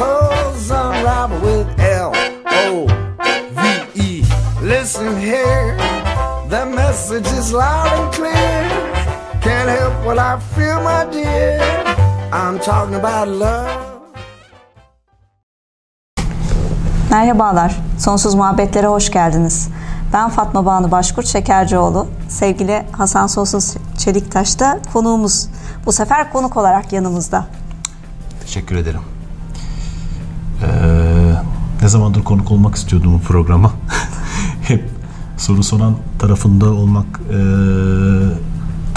unravel with L O V E. Listen here, the message is loud and clear. Can't help what I feel, my dear. I'm talking about love. Merhabalar, Sonsuz Muhabbetlere hoş geldiniz. Ben Fatma Banu Başkurt Şekercioğlu. Sevgili Hasan Sonsuz Çeliktaş da konuğumuz. Bu sefer konuk olarak yanımızda. Teşekkür ederim. Ee, ne zamandır konuk olmak istiyordum bu programa. Hep soru soran tarafında olmak ee,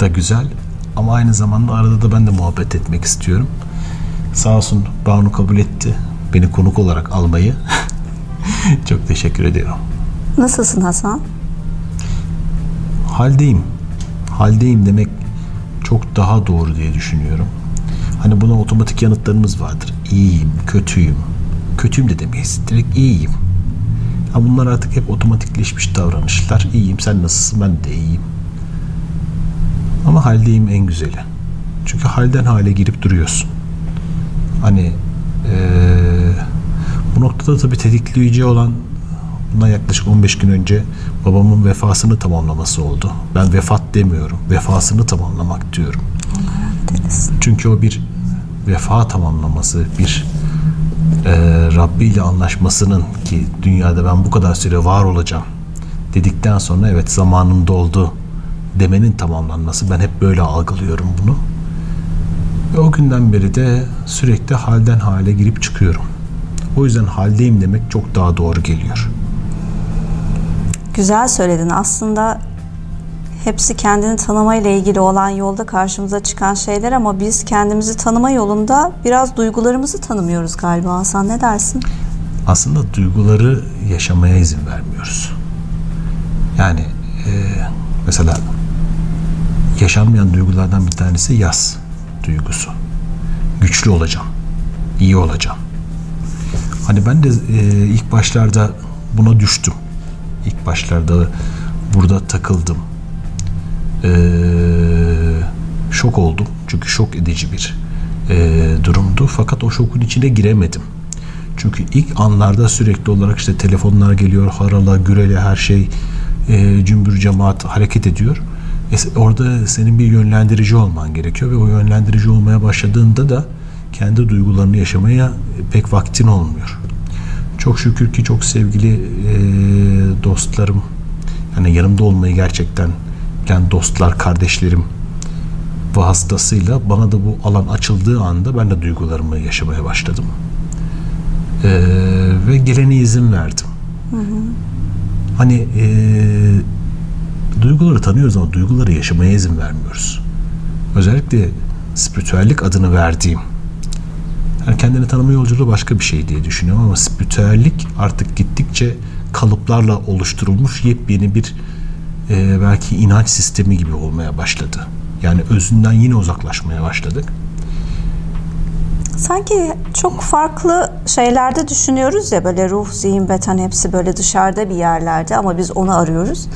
da güzel. Ama aynı zamanda arada da ben de muhabbet etmek istiyorum. Sağ olsun Banu kabul etti beni konuk olarak almayı. Çok teşekkür ediyorum. Nasılsın Hasan? Haldeyim. Haldeyim demek çok daha doğru diye düşünüyorum. Hani buna otomatik yanıtlarımız vardır. İyiyim, kötüyüm. Kötüyüm de demeyiz. Direkt iyiyim. Ha bunlar artık hep otomatikleşmiş davranışlar. İyiyim, sen nasılsın? Ben de iyiyim. Ama haldeyim en güzeli. Çünkü halden hale girip duruyorsun. Hani ee, bu noktada tabii tetikleyici olan bundan yaklaşık 15 gün önce babamın vefasını tamamlaması oldu. Ben vefat demiyorum. Vefasını tamamlamak diyorum. Çünkü o bir vefa tamamlaması, bir e, Rabbi ile anlaşmasının ki dünyada ben bu kadar süre var olacağım dedikten sonra evet zamanım doldu demenin tamamlanması. Ben hep böyle algılıyorum bunu. Ve o günden beri de sürekli halden hale girip çıkıyorum. O yüzden haldeyim demek çok daha doğru geliyor. Güzel söyledin. Aslında hepsi kendini tanımayla ilgili olan yolda karşımıza çıkan şeyler ama biz kendimizi tanıma yolunda biraz duygularımızı tanımıyoruz galiba Hasan ne dersin? Aslında duyguları yaşamaya izin vermiyoruz. Yani e, mesela yaşanmayan duygulardan bir tanesi yaz duygusu. Güçlü olacağım. iyi olacağım. Hani ben de e, ilk başlarda buna düştüm. İlk başlarda burada takıldım. E, şok oldum. Çünkü şok edici bir e, durumdu. Fakat o şokun içine giremedim. Çünkü ilk anlarda sürekli olarak işte telefonlar geliyor, harala, gürele her şey e, cümbür cemaat hareket ediyor. E, orada senin bir yönlendirici olman gerekiyor ve o yönlendirici olmaya başladığında da kendi duygularını yaşamaya pek vaktin olmuyor. Çok şükür ki çok sevgili e, dostlarım yani yanımda olmayı gerçekten yani dostlar, kardeşlerim vasıtasıyla bana da bu alan açıldığı anda ben de duygularımı yaşamaya başladım. E, ve gelene izin verdim. Hı hı. Hani e, duyguları tanıyoruz ama duyguları yaşamaya izin vermiyoruz. Özellikle spiritüellik adını verdiğim yani kendini tanıma yolculuğu başka bir şey diye düşünüyorum ama spiritüellik artık gittikçe kalıplarla oluşturulmuş yepyeni bir e, belki inanç sistemi gibi olmaya başladı. Yani özünden yine uzaklaşmaya başladık. Sanki çok farklı şeylerde düşünüyoruz ya böyle ruh, zihin, beten hepsi böyle dışarıda bir yerlerde ama biz onu arıyoruz.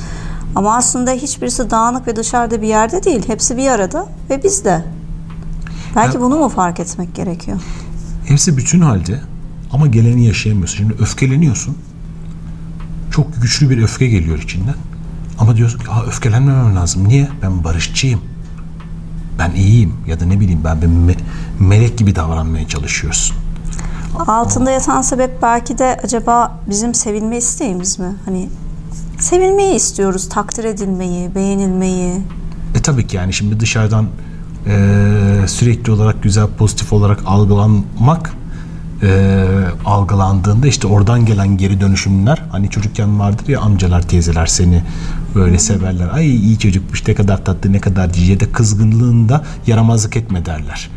Ama aslında hiçbirisi dağınık ve dışarıda bir yerde değil. Hepsi bir arada ve biz de. Belki ya, bunu mu fark etmek gerekiyor? Hepsi bütün halde ama geleni yaşayamıyorsun. Şimdi öfkeleniyorsun. Çok güçlü bir öfke geliyor içinden. Ama diyorsun ki öfkelenmemem lazım. Niye? Ben barışçıyım. Ben iyiyim ya da ne bileyim ben bir me- melek gibi davranmaya çalışıyorsun. Altında yatan sebep belki de acaba bizim sevilme isteğimiz mi? Hani sevilmeyi istiyoruz, takdir edilmeyi, beğenilmeyi. E tabii ki yani şimdi dışarıdan e, sürekli olarak güzel pozitif olarak algılanmak e, algılandığında işte oradan gelen geri dönüşümler hani çocukken vardır ya amcalar teyzeler seni böyle severler ay iyi çocukmuş ne kadar tatlı ne kadar cici de kızgınlığında yaramazlık etme derler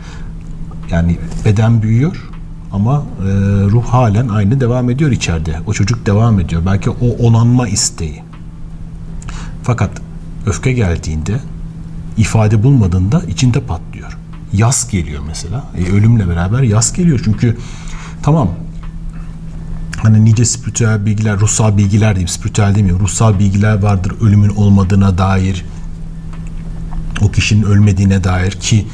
yani beden büyüyor Ama e, ruh halen aynı devam ediyor içeride. O çocuk devam ediyor. Belki o onanma isteği. Fakat öfke geldiğinde ifade bulmadığında içinde patlıyor. Yas geliyor mesela. E, ölümle beraber yas geliyor. Çünkü tamam hani nice spiritüel bilgiler, ruhsal bilgiler diyeyim, spiritüel demiyorum. Ruhsal bilgiler vardır ölümün olmadığına dair. O kişinin ölmediğine dair ki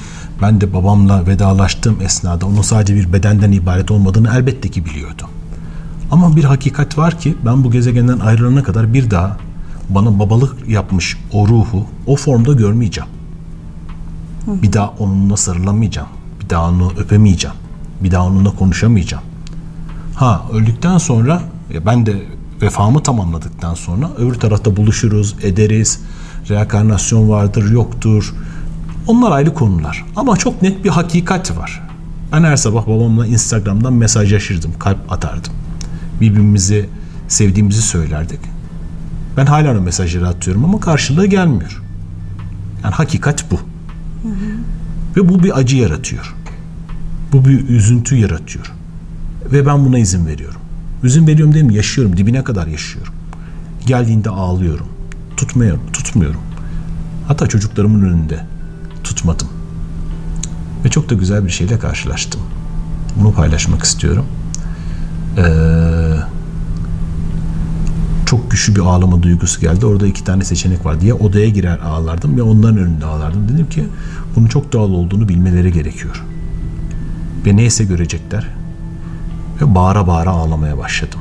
ben de babamla vedalaştığım esnada onun sadece bir bedenden ibaret olmadığını elbette ki biliyordum. Ama bir hakikat var ki ben bu gezegenden ayrılana kadar bir daha bana babalık yapmış o ruhu o formda görmeyeceğim. Bir daha onunla sarılamayacağım. Bir daha onu öpemeyeceğim. Bir daha onunla konuşamayacağım. Ha öldükten sonra ben de vefamı tamamladıktan sonra öbür tarafta buluşuruz, ederiz. Reenkarnasyon vardır, yoktur. Onlar ayrı konular. Ama çok net bir hakikat var. Ben her sabah babamla Instagram'dan mesajlaşırdım, kalp atardım. Birbirimizi sevdiğimizi söylerdik. Ben hala o mesajları atıyorum ama karşılığı gelmiyor. Yani hakikat bu. Hı hı. Ve bu bir acı yaratıyor. Bu bir üzüntü yaratıyor. Ve ben buna izin veriyorum. İzin veriyorum değil mi? Yaşıyorum. Dibine kadar yaşıyorum. Geldiğinde ağlıyorum. Tutmuyorum. Tutmuyorum. Hatta çocuklarımın önünde tutmadım. Ve çok da güzel bir şeyle karşılaştım. Bunu paylaşmak istiyorum. Ee, çok güçlü bir ağlama duygusu geldi. Orada iki tane seçenek var diye odaya girer ağlardım ve onların önünde ağlardım. Dedim ki bunun çok doğal olduğunu bilmeleri gerekiyor. Ve neyse görecekler. Ve bağıra bağıra ağlamaya başladım.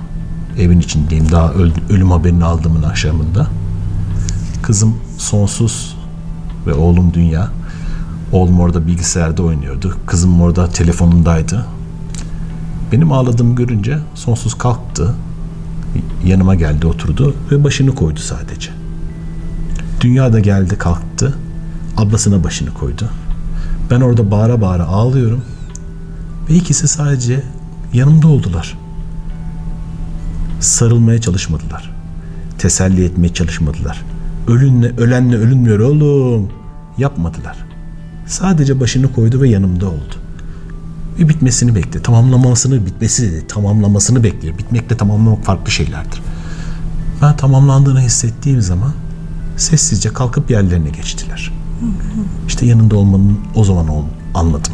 Evin içindeyim daha ölüm haberini aldığımın akşamında. Kızım sonsuz ve oğlum dünya. Oğlum orada bilgisayarda oynuyordu. Kızım orada telefonundaydı. Benim ağladığımı görünce sonsuz kalktı. Yanıma geldi oturdu ve başını koydu sadece. Dünya da geldi kalktı. Ablasına başını koydu. Ben orada bağıra bağıra ağlıyorum. Ve ikisi sadece yanımda oldular. Sarılmaya çalışmadılar. Teselli etmeye çalışmadılar. Ölünle, ölenle ölünmüyor oğlum. Yapmadılar. Sadece başını koydu ve yanımda oldu. Ve bitmesini bekle. Tamamlamasını, bitmesi dedi. Tamamlamasını bekliyor. Bitmekle tamamlamak farklı şeylerdir. Ben tamamlandığını hissettiğim zaman sessizce kalkıp yerlerine geçtiler. İşte yanında olmanın o zaman anladım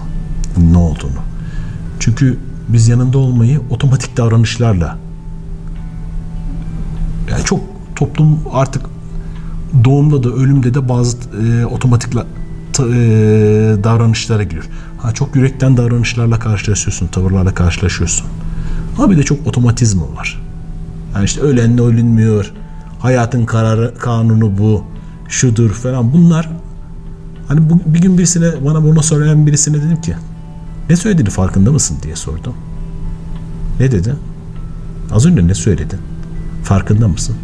ne olduğunu. Çünkü biz yanında olmayı otomatik davranışlarla yani çok toplum artık doğumda da ölümde de bazı e, otomatik e, davranışlara giriyor. Ha, çok yürekten davranışlarla karşılaşıyorsun, tavırlarla karşılaşıyorsun. Ama bir de çok otomatizma var. Yani işte ölenle ölünmüyor, hayatın kararı, kanunu bu, şudur falan bunlar hani bu, bir gün birisine bana bunu söyleyen birisine dedim ki ne söylediğini farkında mısın diye sordum. Ne dedi? Az önce ne söyledin? Farkında mısın?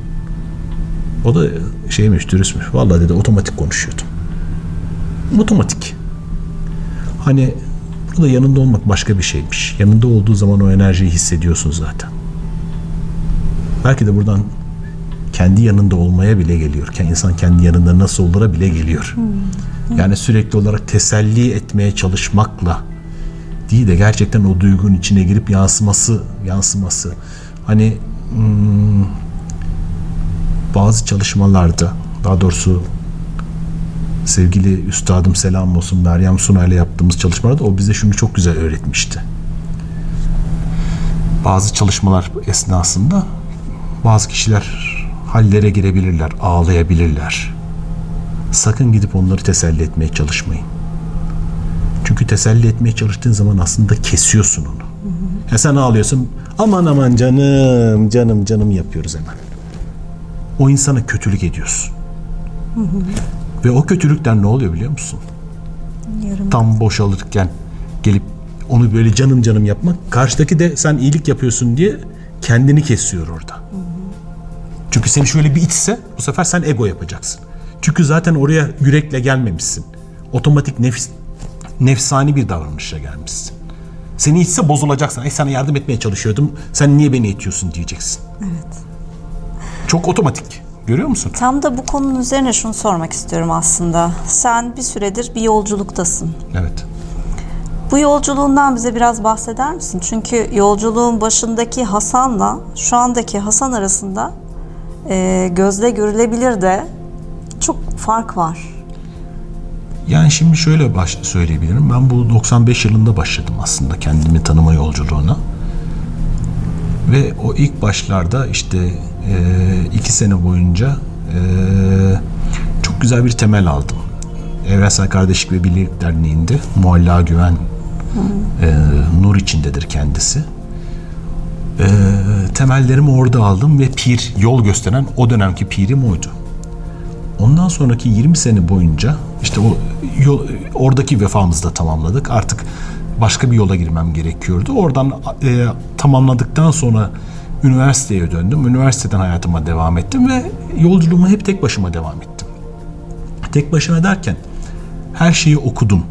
O da şeymiş, dürüstmüş. Vallahi dedi otomatik konuşuyordum. Otomatik. Hani burada yanında olmak başka bir şeymiş. Yanında olduğu zaman o enerjiyi hissediyorsun zaten. Belki de buradan kendi yanında olmaya bile geliyor. İnsan kendi yanında nasıl olura bile geliyor. Hmm. Yani sürekli olarak teselli etmeye çalışmakla değil de gerçekten o duygunun içine girip yansıması yansıması hani hmm, bazı çalışmalarda daha doğrusu sevgili üstadım selam olsun Meryem Suna ile yaptığımız çalışmalarda o bize şunu çok güzel öğretmişti. Bazı çalışmalar esnasında bazı kişiler hallere girebilirler, ağlayabilirler. Sakın gidip onları teselli etmeye çalışmayın. Çünkü teselli etmeye çalıştığın zaman aslında kesiyorsun onu. Ya sen ağlıyorsun. Aman aman canım, canım, canım yapıyoruz hemen. O insana kötülük ediyorsun. Ve o kötülükten ne oluyor biliyor musun? Yarım. Tam boşalırken gelip onu böyle canım canım yapmak. Karşıdaki de sen iyilik yapıyorsun diye kendini kesiyor orada. Hı hı. Çünkü seni şöyle bir itse bu sefer sen ego yapacaksın. Çünkü zaten oraya yürekle gelmemişsin. Otomatik nefs nefsani bir davranışla gelmişsin. Seni itse bozulacaksın. Ay sana yardım etmeye çalışıyordum. Sen niye beni itiyorsun diyeceksin. Evet. Çok otomatik. Görüyor musun? Tam da bu konunun üzerine şunu sormak istiyorum aslında. Sen bir süredir bir yolculuktasın. Evet. Bu yolculuğundan bize biraz bahseder misin? Çünkü yolculuğun başındaki Hasan'la şu andaki Hasan arasında e, gözle görülebilir de çok fark var. Yani şimdi şöyle baş söyleyebilirim. Ben bu 95 yılında başladım aslında kendimi tanıma yolculuğuna. Ve o ilk başlarda işte e, iki sene boyunca e, çok güzel bir temel aldım. Evrensel Kardeşlik ve Birlik Derneği'nde Mualla Güven e, nur içindedir kendisi. E, temellerimi orada aldım ve pir, yol gösteren o dönemki pirim oydu. Ondan sonraki 20 sene boyunca işte o yol, oradaki vefamızı da tamamladık. Artık başka bir yola girmem gerekiyordu. Oradan e, tamamladıktan sonra üniversiteye döndüm. Üniversiteden hayatıma devam ettim ve yolculuğuma hep tek başıma devam ettim. Tek başına derken her şeyi okudum.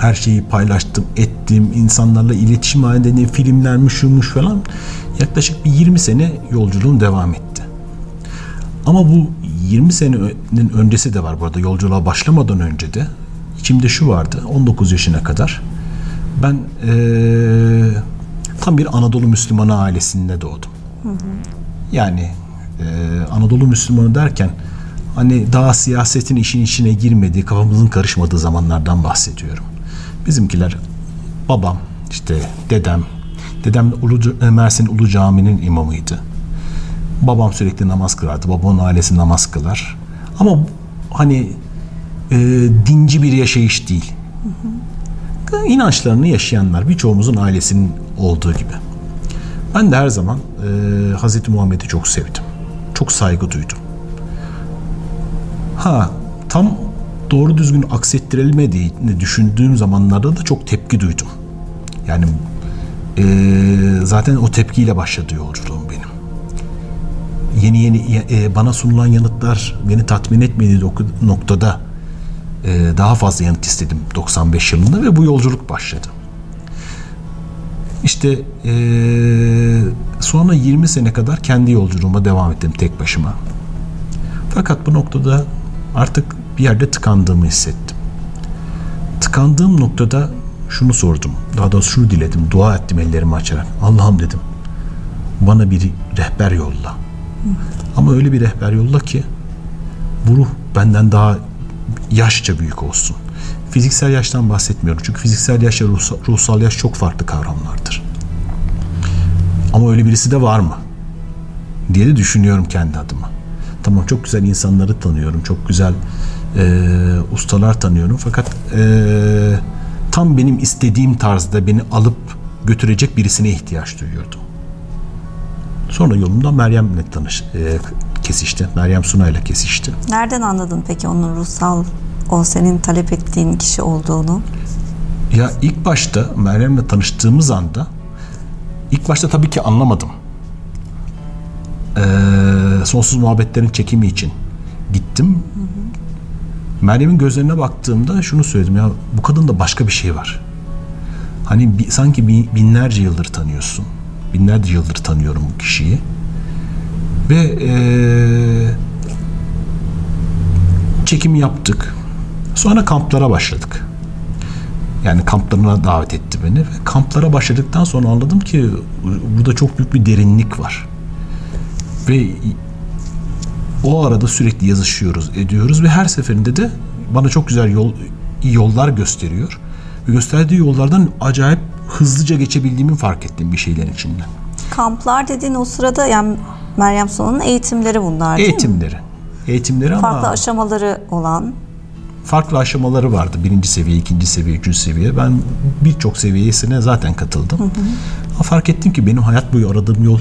Her şeyi paylaştım, ettim. insanlarla iletişim halinde filmlermiş, şuymuş falan. Yaklaşık bir 20 sene yolculuğum devam etti. Ama bu 20 senenin öncesi de var bu arada yolculuğa başlamadan önce de içimde şu vardı 19 yaşına kadar ben ee, tam bir Anadolu Müslümanı ailesinde doğdum. Hı hı. Yani e, Anadolu Müslümanı derken hani daha siyasetin işin içine girmediği, kafamızın karışmadığı zamanlardan bahsediyorum. Bizimkiler babam, işte dedem, dedem Ulu, Mersin Ulu Cami'nin imamıydı. Babam sürekli namaz kılardı. Babamın ailesi namaz kılar. Ama hani e, dinci bir yaşayış değil. Hı hı. İnançlarını yaşayanlar birçoğumuzun ailesinin olduğu gibi. Ben de her zaman e, Hazreti Muhammed'i çok sevdim. Çok saygı duydum. Ha tam doğru düzgün aksettirilmediğini düşündüğüm zamanlarda da çok tepki duydum. Yani e, zaten o tepkiyle başladı yolculuğum benim. Yeni yeni e, bana sunulan yanıtlar beni tatmin etmediği noktada e, daha fazla yanıt istedim 95 yılında ve bu yolculuk başladı. İşte e, sonra 20 sene kadar kendi yolculuğuma devam ettim tek başıma. Fakat bu noktada artık bir yerde tıkandığımı hissettim. Tıkandığım noktada şunu sordum. Daha doğrusu şunu diledim. Dua ettim ellerimi açarak. Allah'ım dedim. Bana bir rehber yolla. Ama öyle bir rehber yolla ki bu ruh benden daha yaşça büyük olsun. Fiziksel yaştan bahsetmiyorum. Çünkü fiziksel yaşla ruhsal, ruhsal yaş çok farklı kavramlardır. Ama öyle birisi de var mı? diye de düşünüyorum kendi adıma. Tamam çok güzel insanları tanıyorum. Çok güzel e, ustalar tanıyorum. Fakat e, tam benim istediğim tarzda beni alıp götürecek birisine ihtiyaç duyuyordum. Sonra yolumda Meryem'le tanış, e, kesişti. Meryem Sunay'la kesişti. Nereden anladın peki onun ruhsal o senin talep ettiğin kişi olduğunu? Ya ilk başta Meryem'le tanıştığımız anda ilk başta tabii ki anlamadım. Ee, sonsuz muhabbetlerin çekimi için gittim. Meryem'in gözlerine baktığımda şunu söyledim ya bu kadında başka bir şey var. Hani bir, sanki binlerce yıldır tanıyorsun. Binlerce yıldır tanıyorum bu kişiyi. Ve ee, çekim yaptık. Sonra kamplara başladık. Yani kamplarına davet etti beni ve kamplara başladıktan sonra anladım ki burada çok büyük bir derinlik var. Ve o arada sürekli yazışıyoruz, ediyoruz ve her seferinde de bana çok güzel yol yollar gösteriyor. Ve gösterdiği yollardan acayip hızlıca geçebildiğimi fark ettim bir şeylerin içinde. Kamplar dediğin o sırada yani Meryem Sona'nın eğitimleri bunlar değil eğitimleri. mi? Eğitimleri Farklı ama... Farklı aşamaları olan. Farklı aşamaları vardı. Birinci seviye, ikinci seviye, üçüncü seviye. Ben birçok seviyesine zaten katıldım. Hı hı. Ama fark ettim ki benim hayat boyu aradığım yol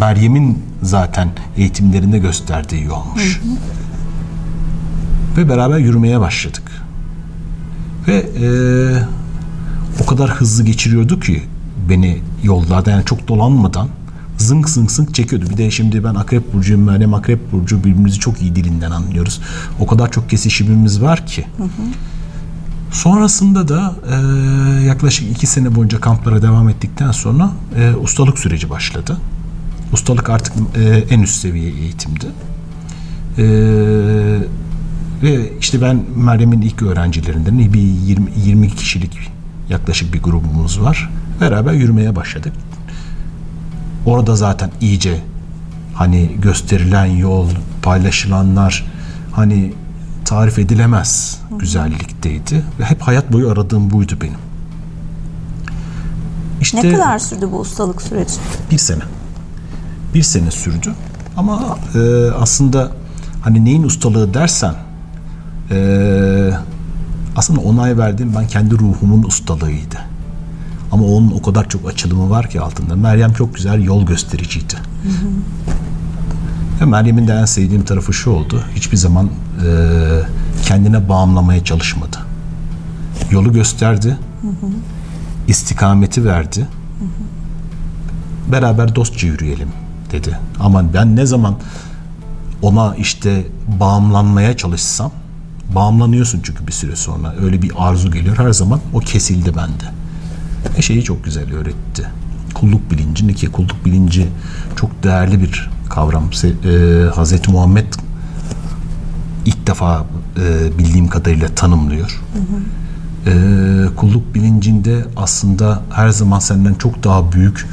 Meryem'in zaten eğitimlerinde gösterdiği yolmuş. Hı hı. Ve beraber yürümeye başladık. Ve e, o kadar hızlı geçiriyordu ki beni yollarda yani çok dolanmadan zınk zınk zınk çekiyordu. Bir de şimdi ben Akrep Burcu'yum, Meryem Akrep Burcu birbirimizi çok iyi dilinden anlıyoruz. O kadar çok kesişimimiz var ki. Hı hı. Sonrasında da e, yaklaşık iki sene boyunca kamplara devam ettikten sonra e, ustalık süreci başladı. Ustalık artık e, en üst seviye eğitimdi. E, Ve işte ben Meryem'in ilk öğrencilerinden bir 20, 20 kişilik yaklaşık bir grubumuz var. Beraber yürümeye başladık. Orada zaten iyice hani gösterilen yol, paylaşılanlar hani tarif edilemez güzellikteydi ve hep hayat boyu aradığım buydu benim. İşte ne kadar sürdü bu ustalık süreci? Bir sene. Bir sene sürdü. Ama e, aslında hani neyin ustalığı dersen e, aslında onay verdiğim ben kendi ruhumun ustalığıydı. Ama onun o kadar çok açılımı var ki altında. Meryem çok güzel yol göstericiydi. Hı hı. Ve Meryem'in de en sevdiğim tarafı şu oldu. Hiçbir zaman e, kendine bağımlamaya çalışmadı. Yolu gösterdi. Hı hı. istikameti verdi. Hı hı. Beraber dostça yürüyelim dedi. Ama ben ne zaman ona işte bağımlanmaya çalışsam bağımlanıyorsun çünkü bir süre sonra öyle bir arzu geliyor her zaman o kesildi bende. E şeyi çok güzel öğretti. Kulluk bilincini ki kulluk bilinci çok değerli bir kavram. E, Hazreti Muhammed ilk defa e, bildiğim kadarıyla tanımlıyor. Hı hı. E, kulluk bilincinde aslında her zaman senden çok daha büyük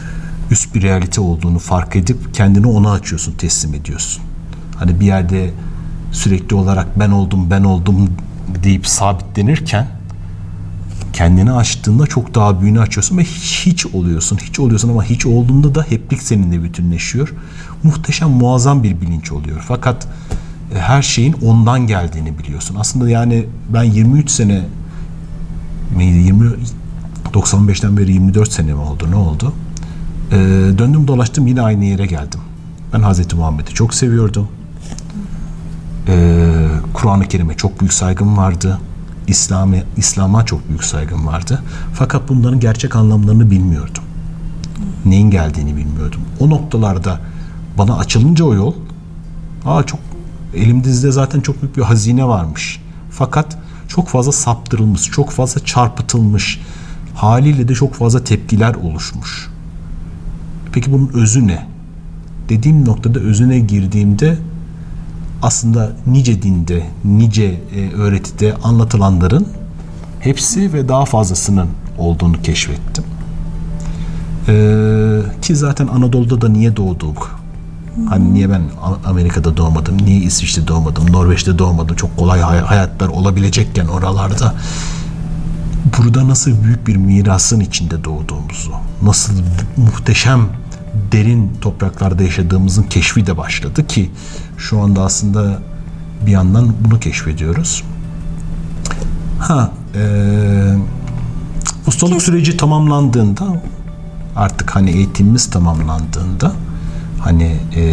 üst bir realite olduğunu fark edip kendini ona açıyorsun, teslim ediyorsun. Hani bir yerde sürekli olarak ben oldum, ben oldum deyip sabitlenirken kendini açtığında çok daha büyüğünü açıyorsun ve hiç oluyorsun. Hiç oluyorsun ama hiç olduğunda da heplik seninle bütünleşiyor. Muhteşem, muazzam bir bilinç oluyor. Fakat e, her şeyin ondan geldiğini biliyorsun. Aslında yani ben 23 sene miydi? 20 95'ten beri 24 sene mi oldu? Ne oldu? Ee, döndüm dolaştım yine aynı yere geldim. Ben Hazreti Muhammed'i çok seviyordum. Ee, Kur'an-ı Kerim'e çok büyük saygım vardı. İslam'a İslam'a çok büyük saygım vardı. Fakat bunların gerçek anlamlarını bilmiyordum. Neyin geldiğini bilmiyordum. O noktalarda bana açılınca o yol, aa çok elimizde zaten çok büyük bir hazine varmış. Fakat çok fazla saptırılmış, çok fazla çarpıtılmış. Haliyle de çok fazla tepkiler oluşmuş. Peki bunun özü ne? Dediğim noktada özüne girdiğimde aslında nice dinde, nice e, öğretide anlatılanların hepsi ve daha fazlasının olduğunu keşfettim. Ee, ki zaten Anadolu'da da niye doğduk? Hani niye ben Amerika'da doğmadım, niye İsviçre'de doğmadım, Norveç'te doğmadım, çok kolay hayatlar olabilecekken oralarda burada nasıl büyük bir mirasın içinde doğduğumuzu, nasıl muhteşem derin topraklarda yaşadığımızın keşfi de başladı ki şu anda aslında bir yandan bunu keşfediyoruz. Ha, e, ustalık süreci tamamlandığında artık hani eğitimimiz tamamlandığında hani e,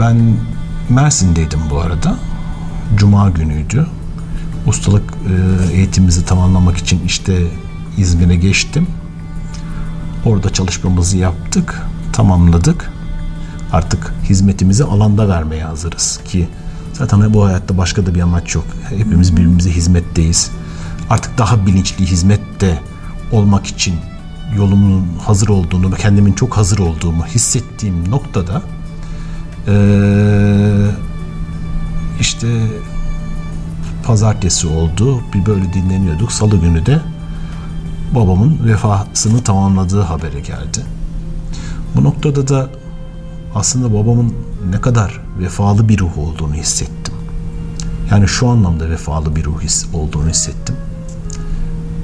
ben Mersin'deydim bu arada. Cuma günüydü. Ustalık e, eğitimimizi tamamlamak için işte İzmir'e geçtim. Orada çalışmamızı yaptık, tamamladık. Artık hizmetimizi alanda vermeye hazırız ki zaten bu hayatta başka da bir amaç yok. Hepimiz birbirimize hizmetteyiz. Artık daha bilinçli hizmette olmak için yolumun hazır olduğunu ve kendimin çok hazır olduğumu hissettiğim noktada ee, işte pazartesi oldu. Bir böyle dinleniyorduk. Salı günü de babamın vefasını tamamladığı habere geldi. Bu noktada da aslında babamın ne kadar vefalı bir ruh olduğunu hissettim. Yani şu anlamda vefalı bir ruh olduğunu hissettim.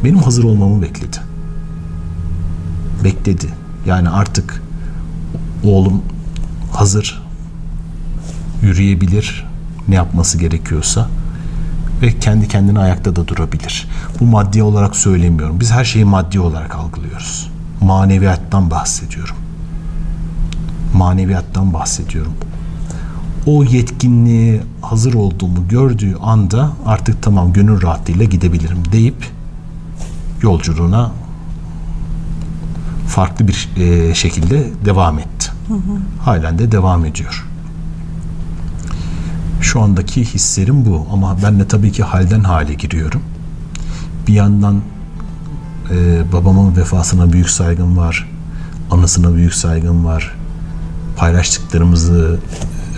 Benim hazır olmamı bekledi. Bekledi. Yani artık oğlum hazır yürüyebilir ne yapması gerekiyorsa ve kendi kendine ayakta da durabilir. Bu maddi olarak söylemiyorum. Biz her şeyi maddi olarak algılıyoruz. Maneviyattan bahsediyorum. Maneviyattan bahsediyorum. O yetkinliğe hazır olduğumu gördüğü anda artık tamam gönül rahatlığıyla gidebilirim deyip yolculuğuna farklı bir e, şekilde devam etti. Hı hı. Halen de devam ediyor. Şu andaki hislerim bu ama ben de tabii ki halden hale giriyorum. Bir yandan e, babamın vefasına büyük saygım var. Anısına büyük saygım var. Paylaştıklarımızı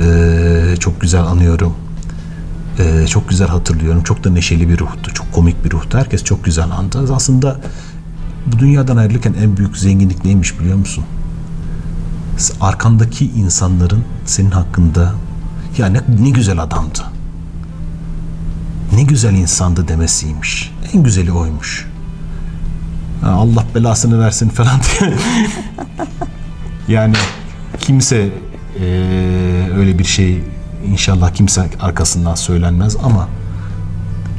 Ee, çok güzel anıyorum. Ee, çok güzel hatırlıyorum. Çok da neşeli bir ruhtu. Çok komik bir ruhtu. Herkes çok güzel andı. Aslında bu dünyadan ayrılırken en büyük zenginlik neymiş biliyor musun? Arkandaki insanların senin hakkında ya ne, ne güzel adamdı. Ne güzel insandı demesiymiş. En güzeli oymuş. Ha, Allah belasını versin falan diye. yani kimse e, öyle bir şey inşallah kimse arkasından söylenmez ama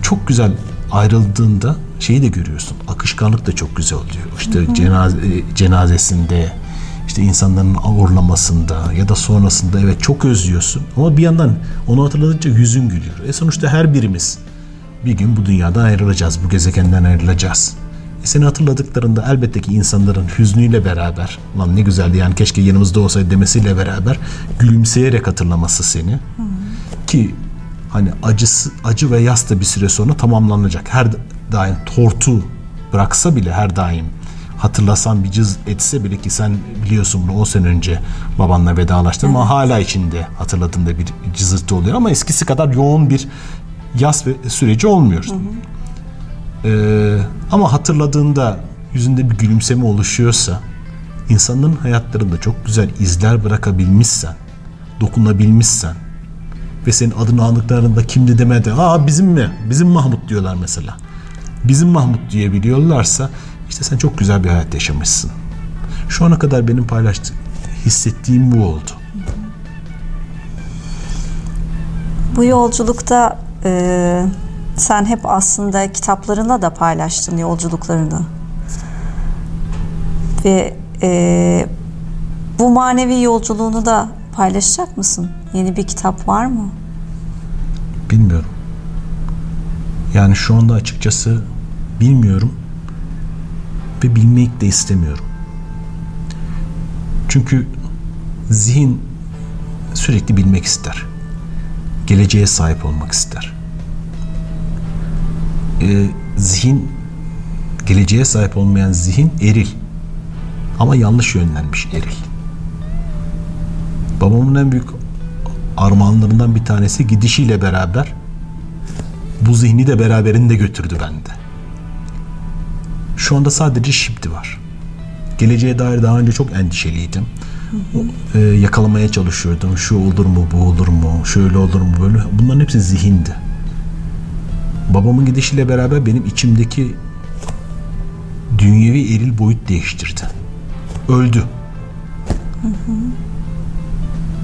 çok güzel ayrıldığında şeyi de görüyorsun. Akışkanlık da çok güzel oluyor. İşte cenaze, cenazesinde işte insanların ağırlamasında ya da sonrasında evet çok özlüyorsun ama bir yandan onu hatırladıkça yüzün gülüyor. E sonuçta her birimiz bir gün bu dünyadan ayrılacağız, bu gezegenden ayrılacağız. E seni hatırladıklarında elbette ki insanların hüznüyle beraber, lan ne güzeldi yani keşke yanımızda olsaydı demesiyle beraber gülümseyerek hatırlaması seni. Hı. Ki hani acısı acı ve yas da bir süre sonra tamamlanacak. Her daim tortu bıraksa bile her daim hatırlasan bir cız etse bile ki sen biliyorsun bunu 10 sene önce babanla vedalaştın evet. ama hala içinde hatırladığında bir cızırtı oluyor ama eskisi kadar yoğun bir yas ve süreci olmuyor. Hı hı. Ee, ama hatırladığında yüzünde bir gülümseme oluşuyorsa insanların hayatlarında çok güzel izler bırakabilmişsen dokunabilmişsen ve senin adını aldıklarında kimdi demedi. Aa bizim mi? Bizim Mahmut diyorlar mesela. Bizim Mahmut diyebiliyorlarsa işte sen çok güzel bir hayat yaşamışsın. Şu ana kadar benim paylaştığım, hissettiğim bu oldu. Bu yolculukta e, sen hep aslında kitaplarına da paylaştın yolculuklarını. Ve e, bu manevi yolculuğunu da paylaşacak mısın? Yeni bir kitap var mı? Bilmiyorum. Yani şu anda açıkçası bilmiyorum ve bilmek de istemiyorum. Çünkü zihin sürekli bilmek ister. Geleceğe sahip olmak ister. Ee, zihin geleceğe sahip olmayan zihin eril. Ama yanlış yönlenmiş eril. Babamın en büyük armağanlarından bir tanesi gidişiyle beraber bu zihni de beraberinde götürdü bende. Şu anda sadece şimdi var. Geleceğe dair daha önce çok endişeliydim. Ee, yakalamaya çalışıyordum. Şu olur mu, bu olur mu, şöyle olur mu, böyle. Bunların hepsi zihindi. Babamın gidişiyle beraber benim içimdeki dünyevi eril boyut değiştirdi. Öldü.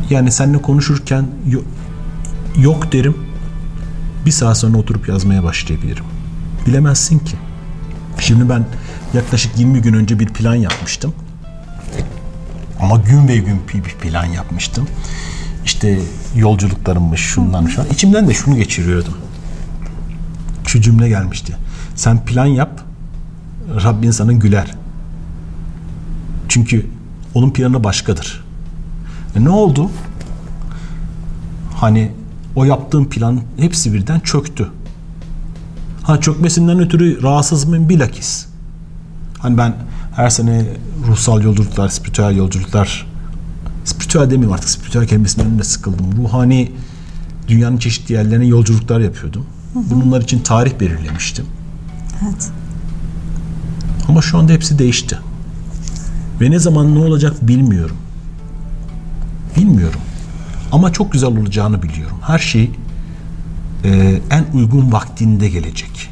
Yani seninle konuşurken yok derim. Bir saat sonra oturup yazmaya başlayabilirim. Bilemezsin ki. Şimdi ben yaklaşık 20 gün önce bir plan yapmıştım. Ama gün ve gün bir plan yapmıştım. İşte yolculuklarımmış şundan şu an. İçimden de şunu geçiriyordum. Şu cümle gelmişti. Sen plan yap, Rabbin sana güler. Çünkü onun planı başkadır. E ne oldu? Hani o yaptığım plan hepsi birden çöktü. Ha çökmesinden ötürü rahatsız mıyım bilakis. Hani ben her sene ruhsal yolculuklar, spiritüel yolculuklar spiritüel demeyeyim artık spiritüel kelimesinin önünde sıkıldım. Ruhani dünyanın çeşitli yerlerine yolculuklar yapıyordum. Hı hı. Bunlar için tarih belirlemiştim. Evet. Ama şu anda hepsi değişti. Ve ne zaman ne olacak bilmiyorum. Bilmiyorum. Ama çok güzel olacağını biliyorum. Her şey e, en uygun vaktinde gelecek.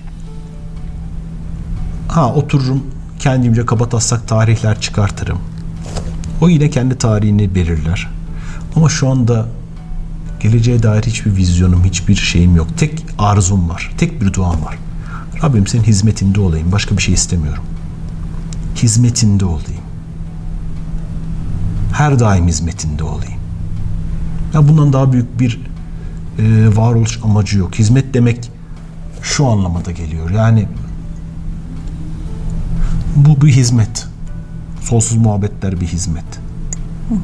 Ha otururum kendimce kabataslak tarihler çıkartırım. O yine kendi tarihini belirler. Ama şu anda geleceğe dair hiçbir vizyonum, hiçbir şeyim yok. Tek arzum var, tek bir duam var. Rabbim senin hizmetinde olayım, başka bir şey istemiyorum. Hizmetinde olayım. Her daim hizmetinde olayım. Ya bundan daha büyük bir e, varoluş amacı yok. Hizmet demek şu anlamada geliyor. Yani bu bir hizmet. Sonsuz muhabbetler bir hizmet. Hı hı.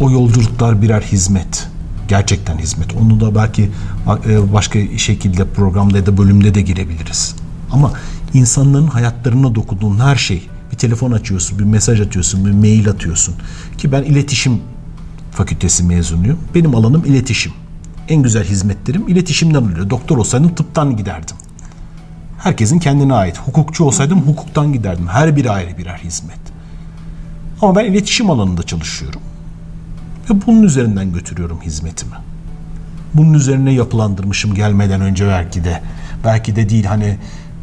O yolculuklar birer hizmet. Gerçekten hizmet. Onu da belki e, başka şekilde programda ya da bölümde de girebiliriz. Ama insanların hayatlarına dokunduğun her şey bir telefon açıyorsun, bir mesaj atıyorsun, bir mail atıyorsun. Ki ben iletişim Fakültesi mezunuyum. Benim alanım iletişim. En güzel hizmetlerim iletişimden oluyor. Doktor olsaydım tıptan giderdim. Herkesin kendine ait. Hukukçu olsaydım hukuktan giderdim. Her biri ayrı birer hizmet. Ama ben iletişim alanında çalışıyorum. Ve bunun üzerinden götürüyorum hizmetimi. Bunun üzerine yapılandırmışım gelmeden önce belki de. Belki de değil hani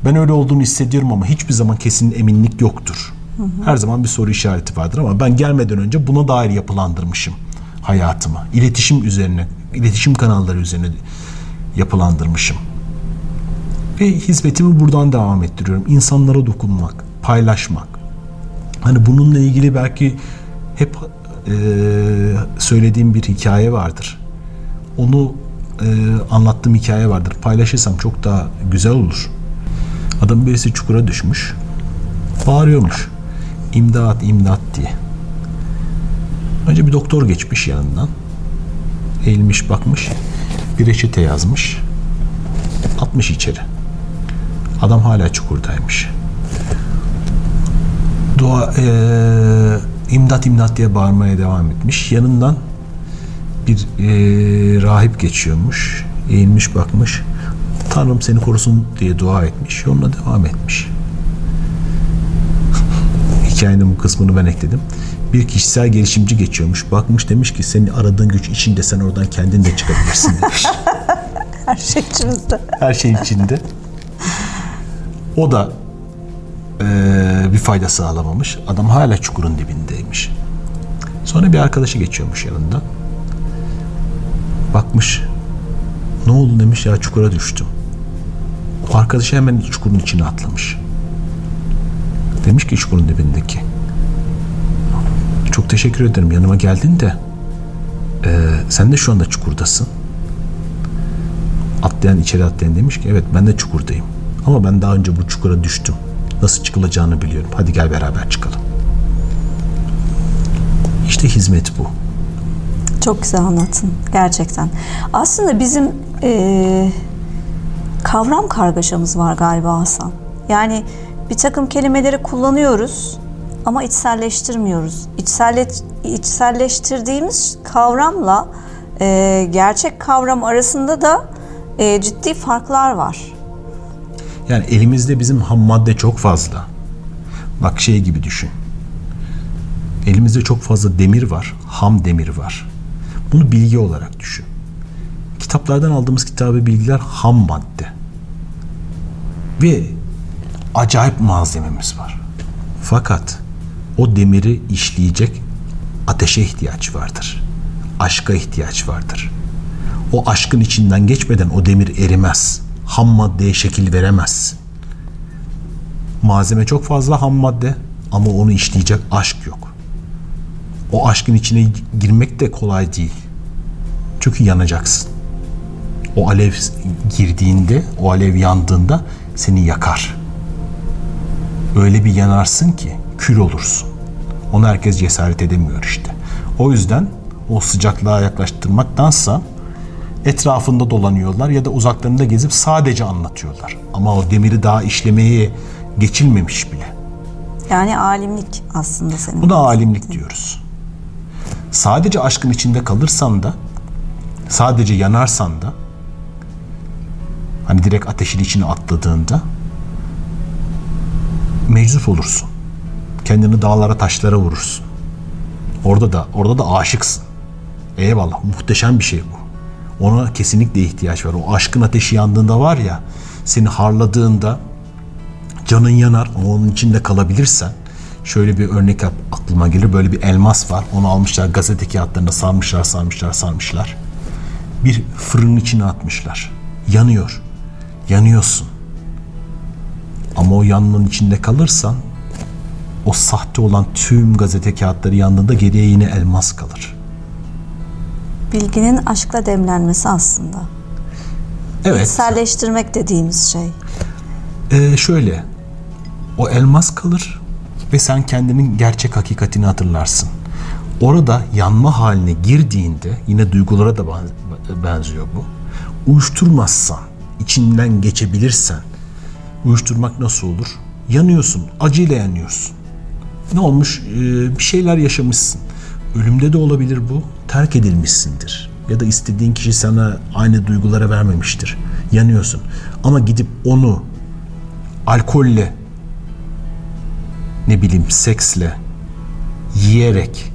ben öyle olduğunu hissediyorum ama hiçbir zaman kesin eminlik yoktur. Her zaman bir soru işareti vardır ama ben gelmeden önce buna dair yapılandırmışım hayatımı. İletişim üzerine, iletişim kanalları üzerine yapılandırmışım. Ve hizmetimi buradan devam ettiriyorum. İnsanlara dokunmak, paylaşmak. Hani bununla ilgili belki hep e, söylediğim bir hikaye vardır. Onu e, anlattığım hikaye vardır. Paylaşırsam çok daha güzel olur. Adam birisi çukura düşmüş. Bağırıyormuş. İmdat, imdat diye. Önce bir doktor geçmiş yanından. Eğilmiş bakmış. Bir reçete yazmış. Atmış içeri. Adam hala çukurdaymış. Dua e, imdat imdat diye bağırmaya devam etmiş. Yanından bir e, rahip geçiyormuş. Eğilmiş bakmış. Tanrım seni korusun diye dua etmiş. Yoluna devam etmiş. Hikayenin bu kısmını ben ekledim. Bir kişisel gelişimci geçiyormuş. Bakmış demiş ki senin aradığın güç içinde sen oradan kendin de çıkabilirsin demiş. Her şey içimizde. Her şey içinde. O da e, bir fayda sağlamamış. Adam hala çukurun dibindeymiş. Sonra bir arkadaşı geçiyormuş yanında. Bakmış. Ne oldu demiş ya çukura düştüm. O arkadaşı hemen çukurun içine atlamış. Demiş ki çukurun dibindeki. Çok teşekkür ederim yanıma geldin de e, sen de şu anda çukurdasın. Atlayan içeri atlayan demiş ki evet ben de çukurdayım. Ama ben daha önce bu çukura düştüm. Nasıl çıkılacağını biliyorum. Hadi gel beraber çıkalım. İşte hizmet bu. Çok güzel anlattın gerçekten. Aslında bizim e, kavram kargaşamız var galiba Hasan. Yani bir takım kelimeleri kullanıyoruz ama içselleştirmiyoruz. İçselle, içselleştirdiğimiz kavramla e, gerçek kavram arasında da e, ciddi farklar var. Yani elimizde bizim ham madde çok fazla. Bak şey gibi düşün. Elimizde çok fazla demir var. Ham demir var. Bunu bilgi olarak düşün. Kitaplardan aldığımız kitabı bilgiler ham madde. Ve acayip malzememiz var. Fakat o demiri işleyecek ateşe ihtiyaç vardır. Aşka ihtiyaç vardır. O aşkın içinden geçmeden o demir erimez. Ham maddeye şekil veremez. Malzeme çok fazla ham madde ama onu işleyecek aşk yok. O aşkın içine girmek de kolay değil. Çünkü yanacaksın. O alev girdiğinde, o alev yandığında seni yakar. Öyle bir yanarsın ki kül olursun. Onu herkes cesaret edemiyor işte. O yüzden o sıcaklığa yaklaştırmaktansa etrafında dolanıyorlar ya da uzaklarında gezip sadece anlatıyorlar. Ama o demiri daha işlemeye geçilmemiş bile. Yani alimlik aslında senin. Buna alimlik diyoruz. Sadece aşkın içinde kalırsan da sadece yanarsan da hani direkt ateşin içine atladığında meczup olursun. Kendini dağlara taşlara vurursun. Orada da orada da aşıksın. Eyvallah muhteşem bir şey bu. Ona kesinlikle ihtiyaç var. O aşkın ateşi yandığında var ya seni harladığında canın yanar ama onun içinde kalabilirsen şöyle bir örnek aklıma gelir. Böyle bir elmas var. Onu almışlar gazete kağıtlarında sarmışlar sarmışlar sarmışlar. Bir fırının içine atmışlar. Yanıyor. Yanıyorsun. Ama o yanmanın içinde kalırsan o sahte olan tüm gazete kağıtları yandığında geriye yine elmas kalır. Bilginin aşkla demlenmesi aslında. Evet. İçselleştirmek dediğimiz şey. Ee, şöyle. O elmas kalır ve sen kendinin gerçek hakikatini hatırlarsın. Orada yanma haline girdiğinde yine duygulara da benziyor bu. Uyuşturmazsan, içinden geçebilirsen, uyuşturmak nasıl olur? Yanıyorsun, acıyla yanıyorsun. Ne olmuş? Ee, bir şeyler yaşamışsın. ölümde de olabilir bu. Terk edilmişsindir. Ya da istediğin kişi sana aynı duygulara vermemiştir. Yanıyorsun. Ama gidip onu alkolle ne bileyim seksle yiyerek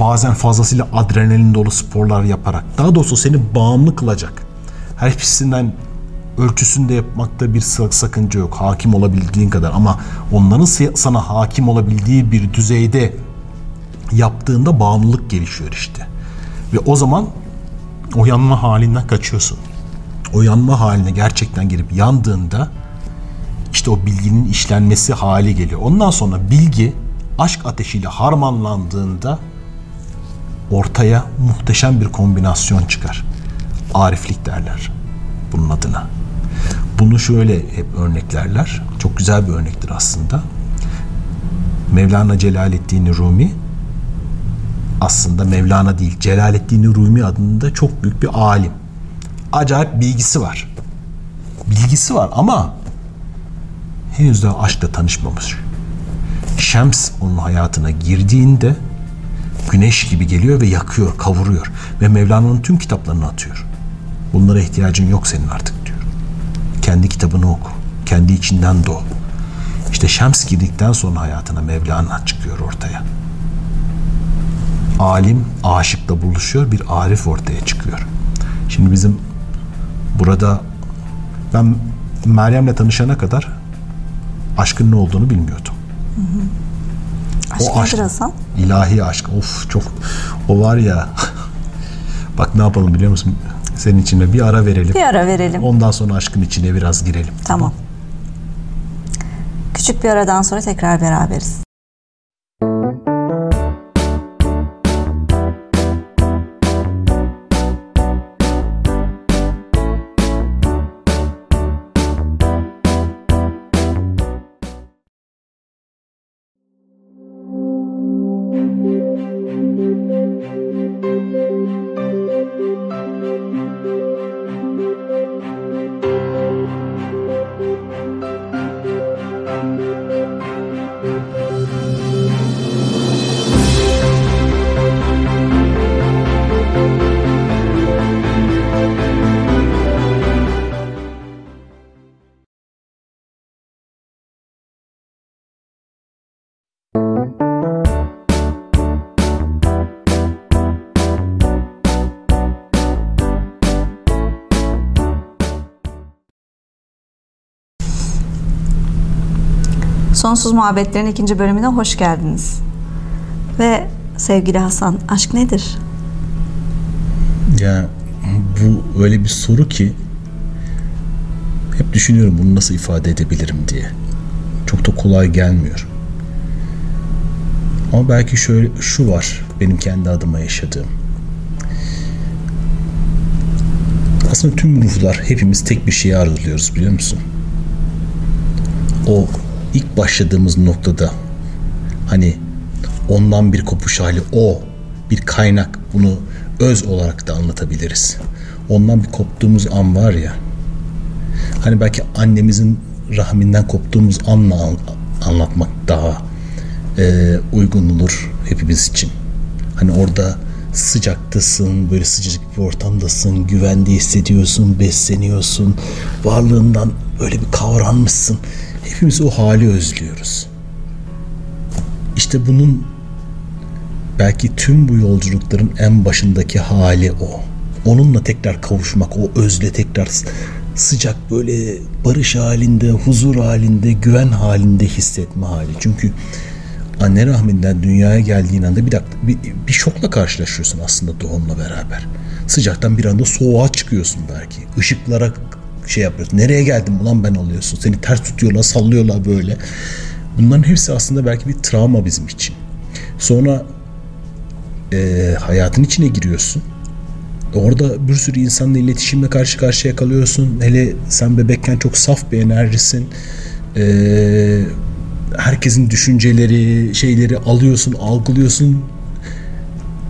bazen fazlasıyla adrenalin dolu sporlar yaparak daha doğrusu seni bağımlı kılacak. Her hepsinden ölçüsünde yapmakta bir sakınca yok. Hakim olabildiğin kadar ama onların sana hakim olabildiği bir düzeyde yaptığında bağımlılık gelişiyor işte. Ve o zaman o yanma halinden kaçıyorsun. O yanma haline gerçekten girip yandığında işte o bilginin işlenmesi hali geliyor. Ondan sonra bilgi aşk ateşiyle harmanlandığında ortaya muhteşem bir kombinasyon çıkar. Ariflik derler bunun adına. Bunu şöyle hep örneklerler. Çok güzel bir örnektir aslında. Mevlana Celaleddin Rumi aslında Mevlana değil Celaleddin Rumi adında çok büyük bir alim. Acayip bilgisi var. Bilgisi var ama henüz daha aşkla tanışmamış. Şems onun hayatına girdiğinde güneş gibi geliyor ve yakıyor, kavuruyor ve Mevlana'nın tüm kitaplarını atıyor. Bunlara ihtiyacın yok senin artık. Kendi kitabını oku. Kendi içinden doğ. İşte Şems girdikten sonra hayatına Mevlana çıkıyor ortaya. Alim aşıkla buluşuyor, bir arif ortaya çıkıyor. Şimdi bizim burada ben Meryem'le tanışana kadar aşkın ne olduğunu bilmiyordum. Hı hı. Aşk o aşk, Hasan? ilahi aşk. Of çok o var ya. Bak ne yapalım biliyor musun? Senin içine bir ara verelim. Bir ara verelim. Ondan sonra aşkın içine biraz girelim. Tamam. Küçük bir aradan sonra tekrar beraberiz. Sonsuz Muhabbetlerin ikinci bölümüne hoş geldiniz. Ve sevgili Hasan, aşk nedir? Ya bu öyle bir soru ki hep düşünüyorum bunu nasıl ifade edebilirim diye. Çok da kolay gelmiyor. Ama belki şöyle şu var benim kendi adıma yaşadığım. Aslında tüm ruhlar hepimiz tek bir şeyi arzuluyoruz biliyor musun? O ilk başladığımız noktada hani ondan bir kopuş hali o bir kaynak bunu öz olarak da anlatabiliriz. Ondan bir koptuğumuz an var ya hani belki annemizin rahminden koptuğumuz anla anlatmak daha e, uygun olur hepimiz için. Hani orada sıcaktasın, böyle sıcacık bir ortamdasın, güvende hissediyorsun, besleniyorsun, varlığından böyle bir kavranmışsın. Hepimiz o hali özlüyoruz. İşte bunun belki tüm bu yolculukların en başındaki hali o. Onunla tekrar kavuşmak, o özle tekrar sıcak böyle barış halinde, huzur halinde, güven halinde hissetme hali. Çünkü anne rahminden dünyaya geldiğin anda bir, dakika, bir, bir şokla karşılaşıyorsun aslında doğumla beraber. Sıcaktan bir anda soğuğa çıkıyorsun belki. Işıklara şey yapıyorsun. Nereye geldim ulan ben oluyorsun. Seni ters tutuyorlar, sallıyorlar böyle. Bunların hepsi aslında belki bir travma bizim için. Sonra e, hayatın içine giriyorsun. Orada bir sürü insanla iletişimle karşı karşıya kalıyorsun. Hele sen bebekken çok saf bir enerjisin. Ee, herkesin düşünceleri, şeyleri alıyorsun, algılıyorsun.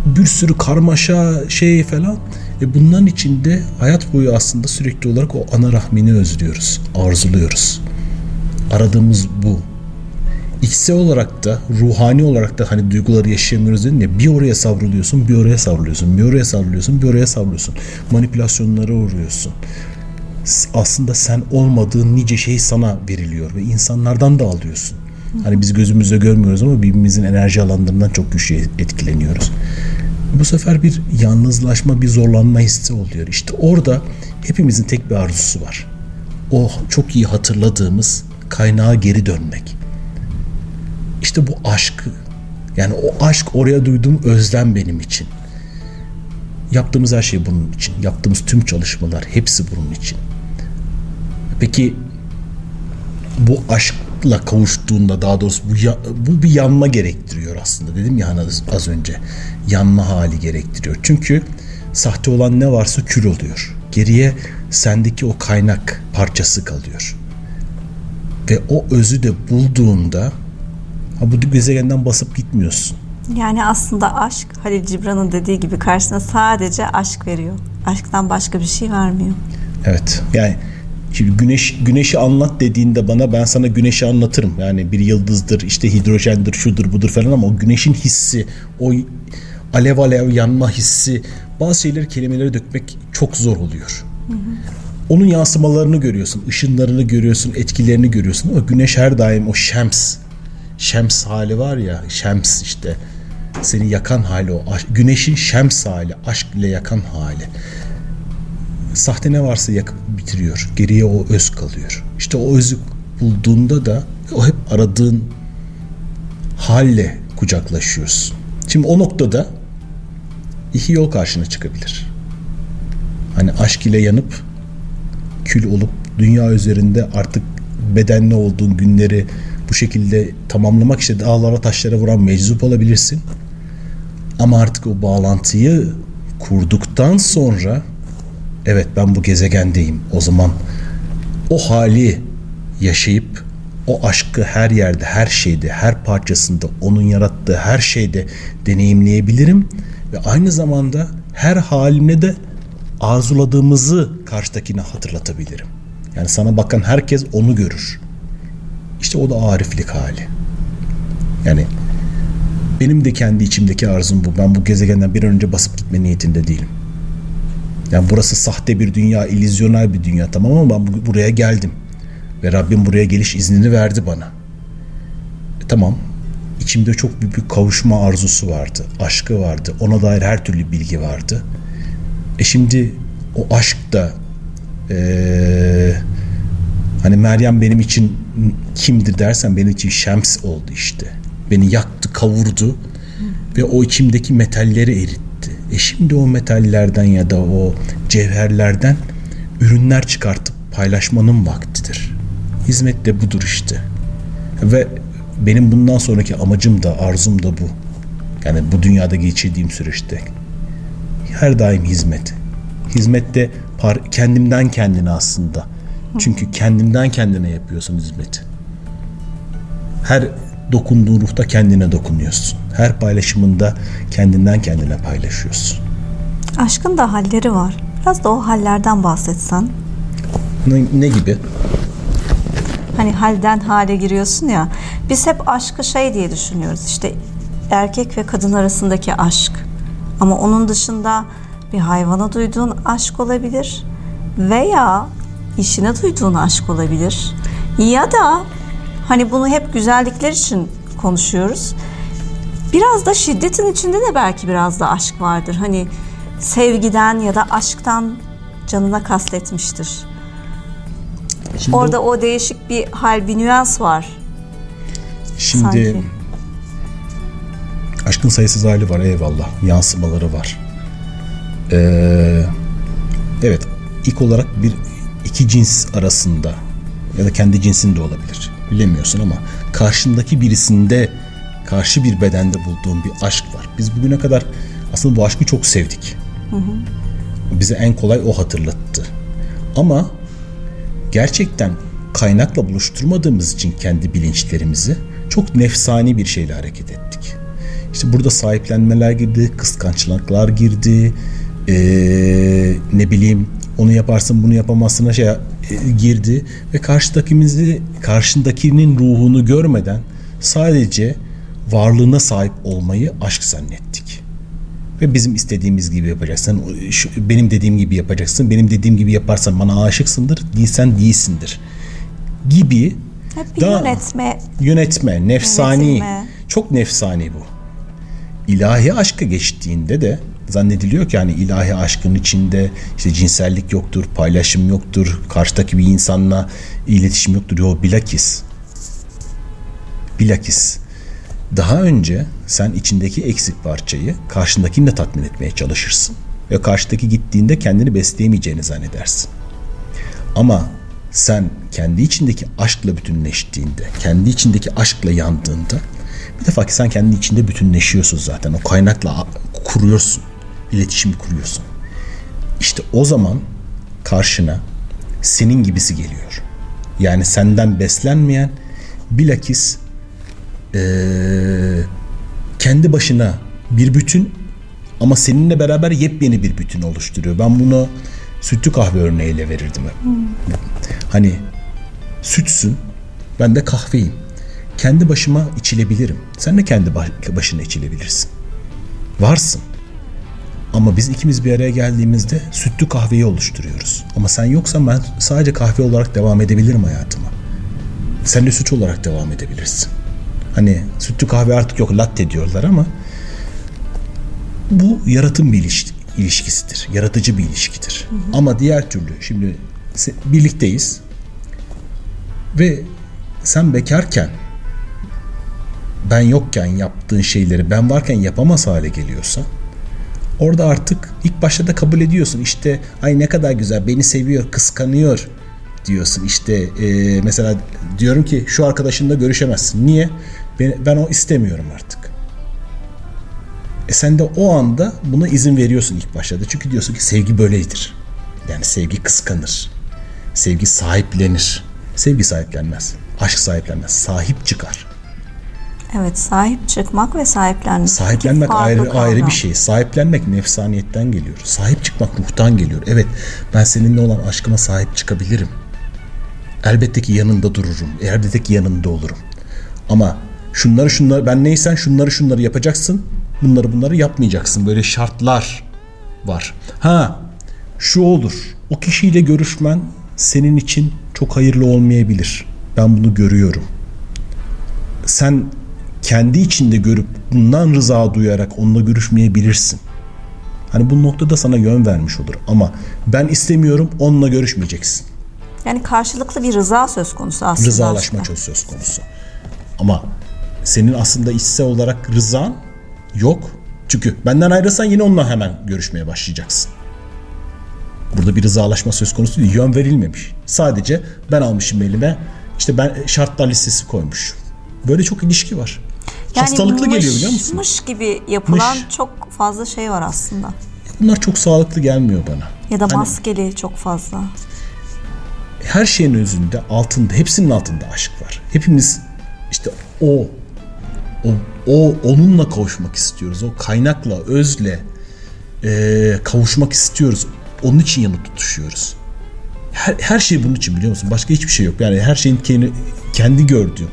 Bir sürü karmaşa şey falan. Ve bunların içinde hayat boyu aslında sürekli olarak o ana rahmini özlüyoruz, arzuluyoruz. Aradığımız bu. içsel olarak da ruhani olarak da hani duyguları yaşayamıyoruz dedin ya bir oraya savruluyorsun bir oraya savruluyorsun bir oraya savruluyorsun bir oraya savruluyorsun manipülasyonlara uğruyorsun aslında sen olmadığın nice şey sana veriliyor ve insanlardan da alıyorsun. Hani biz gözümüzle görmüyoruz ama birbirimizin enerji alanlarından çok güçlü etkileniyoruz. Bu sefer bir yalnızlaşma, bir zorlanma hissi oluyor. İşte orada hepimizin tek bir arzusu var. O çok iyi hatırladığımız kaynağa geri dönmek. İşte bu aşkı yani o aşk oraya duyduğum özlem benim için. Yaptığımız her şey bunun için. Yaptığımız tüm çalışmalar hepsi bunun için. Peki bu aşkla kavuştuğunda daha doğrusu bu, ya, bu bir yanma gerektiriyor aslında. Dedim ya hani az, az önce. Yanma hali gerektiriyor. Çünkü sahte olan ne varsa kül oluyor. Geriye sendeki o kaynak parçası kalıyor. Ve o özü de bulduğunda ha bu gezegenden basıp gitmiyorsun. Yani aslında aşk Halil Cibran'ın dediği gibi karşısına sadece aşk veriyor. Aşktan başka bir şey vermiyor. Evet. Yani Şimdi güneş güneşi anlat dediğinde bana ben sana güneşi anlatırım. Yani bir yıldızdır, işte hidrojendir, şudur budur falan ama o güneşin hissi, o alev alev yanma hissi bazı şeyleri kelimelere dökmek çok zor oluyor. Hı hı. Onun yansımalarını görüyorsun, ışınlarını görüyorsun, etkilerini görüyorsun ama güneş her daim o şems, şems hali var ya, şems işte seni yakan hali o. Güneşin şems hali, aşk ile yakan hali. Sahte ne varsa yakıp bitiriyor. Geriye o öz kalıyor. İşte o özü bulduğunda da o hep aradığın halle kucaklaşıyorsun. Şimdi o noktada iki yol karşına çıkabilir. Hani aşk ile yanıp kül olup dünya üzerinde artık bedenli olduğun günleri bu şekilde tamamlamak işte dağlara taşlara vuran meczup olabilirsin. Ama artık o bağlantıyı kurduktan sonra evet ben bu gezegendeyim. O zaman o hali yaşayıp o aşkı her yerde, her şeyde, her parçasında, onun yarattığı her şeyde deneyimleyebilirim ve aynı zamanda her halimle de arzuladığımızı karşıdakine hatırlatabilirim. Yani sana bakan herkes onu görür. İşte o da ariflik hali. Yani benim de kendi içimdeki arzum bu. Ben bu gezegenden bir an önce basıp gitme niyetinde değilim. Yani burası sahte bir dünya, illüzyonel bir dünya tamam ama ben buraya geldim. Ve Rabbim buraya geliş iznini verdi bana. E, tamam. İçimde çok büyük bir kavuşma arzusu vardı. Aşkı vardı. Ona dair her türlü bilgi vardı. E şimdi o aşk da ee, hani Meryem benim için kimdir dersen benim için Şems oldu işte. Beni yaktı, kavurdu ve o içimdeki metalleri eritti e şimdi o metallerden ya da o cevherlerden ürünler çıkartıp paylaşmanın vaktidir. Hizmet de budur işte. Ve benim bundan sonraki amacım da arzum da bu. Yani bu dünyada geçirdiğim süreçte her daim hizmet. Hizmette par kendimden kendine aslında. Çünkü kendimden kendine yapıyorsun hizmeti. Her dokunduğun ruhta kendine dokunuyorsun. Her paylaşımında kendinden kendine paylaşıyorsun. Aşkın da halleri var. Biraz da o hallerden bahsetsen. Ne, ne gibi? Hani halden hale giriyorsun ya. Biz hep aşkı şey diye düşünüyoruz. İşte erkek ve kadın arasındaki aşk. Ama onun dışında bir hayvana duyduğun aşk olabilir veya işine duyduğun aşk olabilir. Ya da Hani bunu hep güzellikler için konuşuyoruz. Biraz da şiddetin içinde de belki biraz da aşk vardır. Hani sevgiden ya da aşktan canına kastetmiştir. Şimdi Orada o, o değişik bir hal, bir nüans var. Şimdi Sanki. aşkın sayısız hali var eyvallah. Yansımaları var. Ee, evet ilk olarak bir iki cins arasında ya da kendi cinsinde olabilir bilemiyorsun ama karşındaki birisinde karşı bir bedende bulduğun bir aşk var. Biz bugüne kadar aslında bu aşkı çok sevdik. Hı hı. Bize en kolay o hatırlattı. Ama gerçekten kaynakla buluşturmadığımız için kendi bilinçlerimizi çok nefsani bir şeyle hareket ettik. İşte burada sahiplenmeler girdi, kıskançlıklar girdi, ee, ne bileyim onu yaparsın bunu yapamazsın şey girdi ve karşıdakimizi karşındakinin ruhunu görmeden sadece varlığına sahip olmayı aşk zannettik. Ve bizim istediğimiz gibi yapacaksın. Benim dediğim gibi yapacaksın. Benim dediğim gibi yaparsan bana aşıksındır. Değilsen değilsindir. Gibi Hep Daha- yönetme yönetme, nefsani. Yönetilme. Çok nefsani bu. İlahi aşka geçtiğinde de zannediliyor ki hani ilahi aşkın içinde işte cinsellik yoktur, paylaşım yoktur, karşıdaki bir insanla iletişim yoktur. Yok bilakis. Bilakis. Daha önce sen içindeki eksik parçayı karşındakini de tatmin etmeye çalışırsın. Ve karşıdaki gittiğinde kendini besleyemeyeceğini zannedersin. Ama sen kendi içindeki aşkla bütünleştiğinde, kendi içindeki aşkla yandığında bir defa ki sen kendi içinde bütünleşiyorsun zaten. O kaynakla kuruyorsun. İletişimi kuruyorsun. İşte o zaman karşına senin gibisi geliyor. Yani senden beslenmeyen bilakis eee, kendi başına bir bütün ama seninle beraber yepyeni bir bütün oluşturuyor. Ben bunu sütlü kahve örneğiyle verirdim hep. Hani sütsün, ben de kahveyim. Kendi başıma içilebilirim. Sen de kendi ba- başına içilebilirsin. Varsın. Ama biz ikimiz bir araya geldiğimizde sütlü kahveyi oluşturuyoruz. Ama sen yoksan ben sadece kahve olarak devam edebilirim hayatıma. Sen de süt olarak devam edebilirsin. Hani sütlü kahve artık yok latte diyorlar ama bu yaratım bir iliş- ilişkisidir. Yaratıcı bir ilişkidir. Ama diğer türlü şimdi birlikteyiz ve sen bekarken ben yokken yaptığın şeyleri ben varken yapamaz hale geliyorsa orada artık ilk başta da kabul ediyorsun. İşte ay ne kadar güzel beni seviyor, kıskanıyor diyorsun. İşte e, mesela diyorum ki şu arkadaşınla görüşemezsin. Niye? Ben, ben o istemiyorum artık. E sen de o anda buna izin veriyorsun ilk başta da. Çünkü diyorsun ki sevgi böyledir. Yani sevgi kıskanır. Sevgi sahiplenir. Sevgi sahiplenmez. Aşk sahiplenmez. Sahip çıkar. Evet sahip çıkmak ve sahiplenmek. Sahiplenmek ayrı ayrı kavram. bir şey. Sahiplenmek nefsaniyetten geliyor. Sahip çıkmak ruhtan geliyor. Evet ben seninle olan aşkıma sahip çıkabilirim. Elbette ki yanında dururum. Elbette ki yanında olurum. Ama şunları şunları ben neysen şunları şunları yapacaksın. Bunları bunları yapmayacaksın. Böyle şartlar var. Ha şu olur. O kişiyle görüşmen senin için çok hayırlı olmayabilir. Ben bunu görüyorum sen kendi içinde görüp bundan rıza duyarak onunla görüşmeyebilirsin. Hani bu noktada sana yön vermiş olur. Ama ben istemiyorum onunla görüşmeyeceksin. Yani karşılıklı bir rıza söz konusu aslında. Rızalaşma çok söz konusu. Ama senin aslında içsel olarak rızan yok. Çünkü benden ayrılsan yine onunla hemen görüşmeye başlayacaksın. Burada bir rızalaşma söz konusu değil. Yön verilmemiş. Sadece ben almışım elime işte ben şartlar listesi koymuş. Böyle çok ilişki var. Hastalıklı geliyor biliyor musun? Mış gibi yapılan Mış. çok fazla şey var aslında. Bunlar çok sağlıklı gelmiyor bana. Ya da Hani maskeli çok fazla. her şeyin özünde, altında, hepsinin altında aşk var. Hepimiz işte o, o, o onunla kavuşmak istiyoruz. O kaynakla, özle e, kavuşmak istiyoruz. Onun için yanı tutuşuyoruz. Her, her şey bunun için biliyor musun? Başka hiçbir şey yok. Yani her şeyin kendi, kendi gördüğü.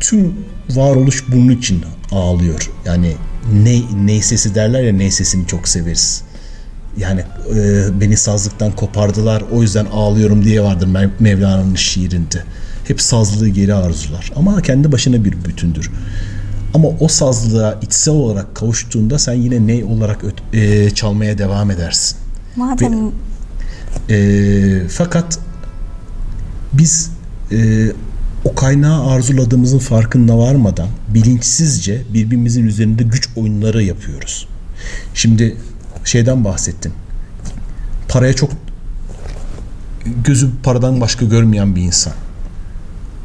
Tüm varoluş bunun için ağlıyor. Yani ne, ney sesi derler ya ney sesini çok severiz. Yani e, beni sazlıktan kopardılar o yüzden ağlıyorum diye vardır Mev- Mevlana'nın şiirinde. Hep sazlığı geri arzular ama kendi başına bir bütündür. Ama o sazlığa içsel olarak kavuştuğunda sen yine ney olarak e, çalmaya devam edersin. Madem E, fakat biz e, o kaynağı arzuladığımızın farkında varmadan bilinçsizce birbirimizin üzerinde güç oyunları yapıyoruz. Şimdi şeyden bahsettin. Paraya çok gözü paradan başka görmeyen bir insan.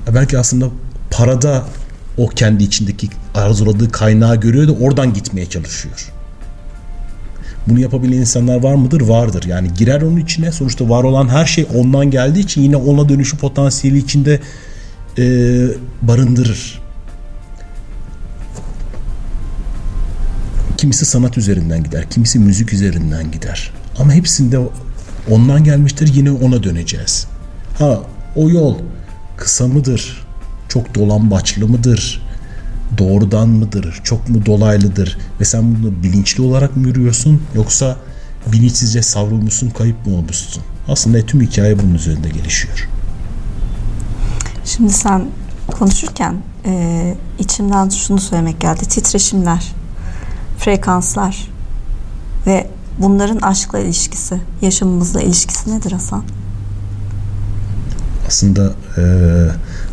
Ya Belki aslında parada o kendi içindeki arzuladığı kaynağı görüyor da oradan gitmeye çalışıyor. Bunu yapabilen insanlar var mıdır? Vardır. Yani girer onun içine. Sonuçta var olan her şey ondan geldiği için yine ona dönüşü potansiyeli içinde e, barındırır. Kimisi sanat üzerinden gider, kimisi müzik üzerinden gider. Ama hepsinde ondan gelmiştir yine ona döneceğiz. Ha o yol kısa mıdır, Çok dolambaçlı mıdır? Doğrudan mıdır? Çok mu dolaylıdır? Ve sen bunu bilinçli olarak mı yürüyorsun? Yoksa bilinçsizce savrulmuşsun, kayıp mı olmuşsun? Aslında tüm hikaye bunun üzerinde gelişiyor. Şimdi sen konuşurken e, içimden şunu söylemek geldi. Titreşimler, frekanslar ve bunların aşkla ilişkisi, yaşamımızla ilişkisi nedir Hasan? Aslında e,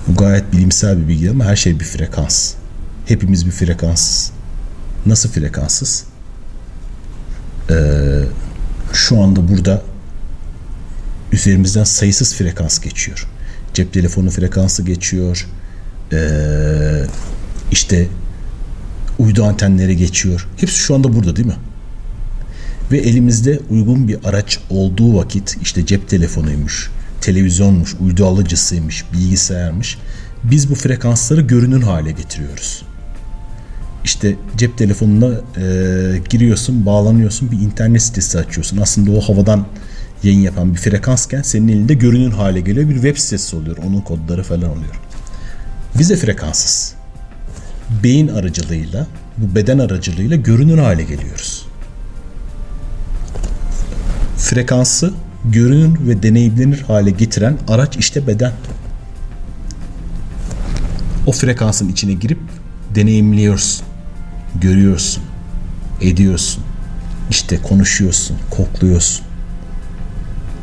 bu gayet bilimsel bir bilgi ama her şey bir frekans. Hepimiz bir frekanssız. Nasıl frekanssız? E, şu anda burada üzerimizden sayısız frekans geçiyor. Cep telefonu frekansı geçiyor. E, işte uydu antenleri geçiyor. Hepsi şu anda burada değil mi? Ve elimizde uygun bir araç olduğu vakit işte cep telefonuymuş, televizyonmuş, uydu alıcısıymış, bilgisayarmış. Biz bu frekansları görünür hale getiriyoruz. İşte cep telefonuna e, giriyorsun, bağlanıyorsun, bir internet sitesi açıyorsun. Aslında o havadan yayın yapan bir frekansken senin elinde görünür hale geliyor. Bir web sitesi oluyor. Onun kodları falan oluyor. Biz de frekanssız. Beyin aracılığıyla, bu beden aracılığıyla görünür hale geliyoruz. Frekansı görünür ve deneyimlenir hale getiren araç işte beden. O frekansın içine girip deneyimliyorsun, görüyorsun, ediyorsun. İşte konuşuyorsun, kokluyorsun.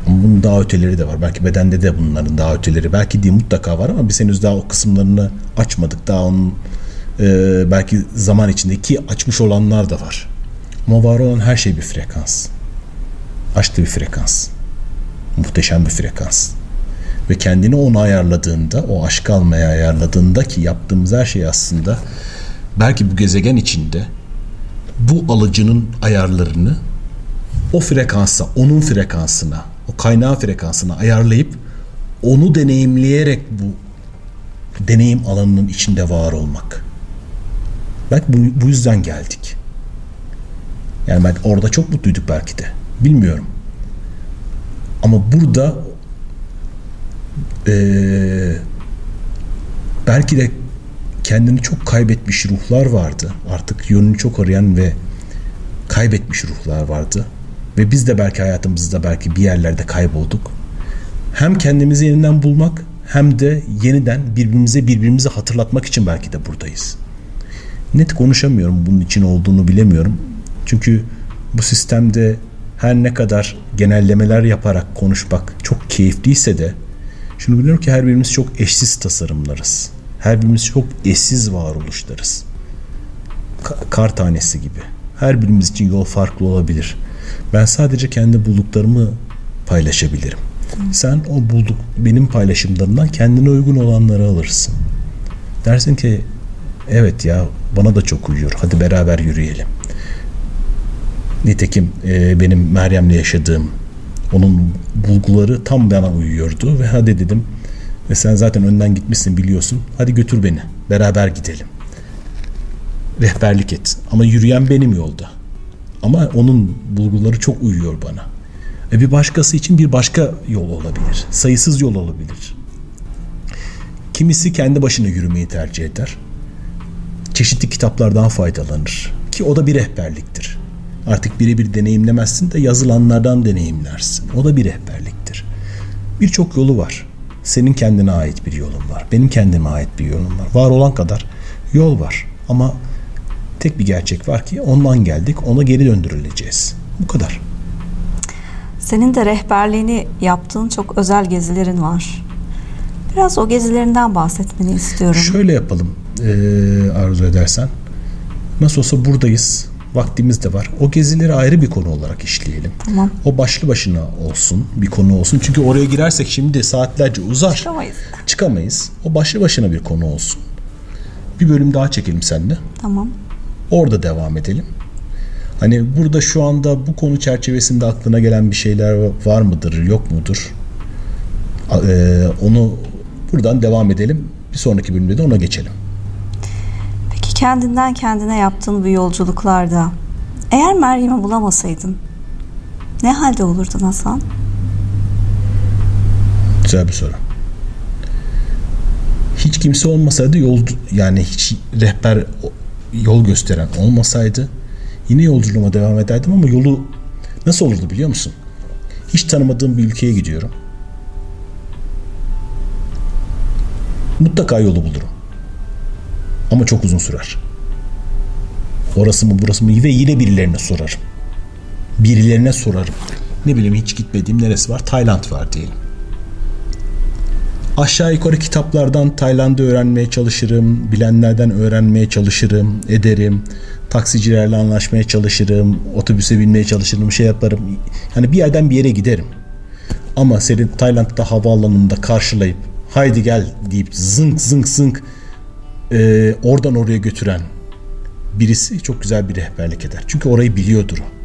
Bunun daha öteleri de var. Belki bedende de bunların daha öteleri. Belki değil mutlaka var ama biz henüz daha o kısımlarını açmadık. Daha onun e, belki zaman içindeki açmış olanlar da var. Ama var olan her şey bir frekans. Açtı bir frekans. Muhteşem bir frekans. Ve kendini ona ayarladığında, o aşk almaya ayarladığında ki yaptığımız her şey aslında belki bu gezegen içinde bu alıcının ayarlarını o frekansa, onun frekansına, o kaynağın frekansına ayarlayıp onu deneyimleyerek bu deneyim alanının içinde var olmak. Belki bu, bu yüzden geldik. Yani belki orada çok mutluyduk belki de. Bilmiyorum. Ama burada ee, belki de kendini çok kaybetmiş ruhlar vardı. Artık yönünü çok arayan ve kaybetmiş ruhlar vardı. Ve biz de belki hayatımızda belki bir yerlerde kaybolduk. Hem kendimizi yeniden bulmak hem de yeniden birbirimize birbirimizi hatırlatmak için belki de buradayız. Net konuşamıyorum bunun için olduğunu bilemiyorum. Çünkü bu sistemde her ne kadar genellemeler yaparak konuşmak çok keyifliyse de şunu biliyorum ki her birimiz çok eşsiz tasarımlarız. Her birimiz çok eşsiz varoluşlarız. Ka- kar tanesi gibi. Her birimiz için yol farklı olabilir. Ben sadece kendi bulduklarımı paylaşabilirim. Sen o bulduk benim paylaşımlarımdan kendine uygun olanları alırsın. Dersin ki evet ya bana da çok uyuyor. Hadi beraber yürüyelim. Nitekim e, benim Meryem'le yaşadığım onun bulguları tam bana uyuyordu ve hadi dedim ve sen zaten önden gitmişsin biliyorsun. Hadi götür beni. Beraber gidelim. Rehberlik et. Ama yürüyen benim yolda. Ama onun bulguları çok uyuyor bana. E bir başkası için bir başka yol olabilir. Sayısız yol olabilir. Kimisi kendi başına yürümeyi tercih eder. Çeşitli kitaplardan faydalanır. Ki o da bir rehberliktir. Artık birebir deneyimlemezsin de yazılanlardan deneyimlersin. O da bir rehberliktir. Birçok yolu var. Senin kendine ait bir yolun var. Benim kendime ait bir yolum var. Var olan kadar yol var. Ama tek bir gerçek var ki ondan geldik. Ona geri döndürüleceğiz. Bu kadar. Senin de rehberliğini yaptığın çok özel gezilerin var. Biraz o gezilerinden bahsetmeni istiyorum. Şöyle yapalım e, arzu edersen. Nasıl olsa buradayız. Vaktimiz de var. O gezileri ayrı bir konu olarak işleyelim. Tamam. O başlı başına olsun, bir konu olsun. Çünkü oraya girersek şimdi saatlerce uzar. Çıkamayız. Çıkamayız. O başlı başına bir konu olsun. Bir bölüm daha çekelim seninle. Tamam. Orada devam edelim. Hani burada şu anda bu konu çerçevesinde aklına gelen bir şeyler var mıdır, yok mudur? Ee, onu buradan devam edelim. Bir sonraki bölümde de ona geçelim. Peki kendinden kendine yaptığın bu yolculuklarda eğer Meryem'i bulamasaydın ne halde olurdun Hasan? Güzel bir soru. hiç kimse olmasaydı yol yani hiç rehber yol gösteren olmasaydı yine yolculuğuma devam ederdim ama yolu nasıl olurdu biliyor musun? Hiç tanımadığım bir ülkeye gidiyorum. Mutlaka yolu bulurum. Ama çok uzun sürer. Orası mı burası mı ve yine birilerine sorarım. Birilerine sorarım. Ne bileyim hiç gitmediğim neresi var? Tayland var diyelim. Aşağı yukarı kitaplardan Tayland'ı öğrenmeye çalışırım. Bilenlerden öğrenmeye çalışırım. Ederim. Taksicilerle anlaşmaya çalışırım. Otobüse binmeye çalışırım. Şey yaparım. Yani bir yerden bir yere giderim. Ama seni Tayland'da havaalanında karşılayıp haydi gel deyip zınk zınk zınk e, oradan oraya götüren birisi çok güzel bir rehberlik eder. Çünkü orayı biliyordur o.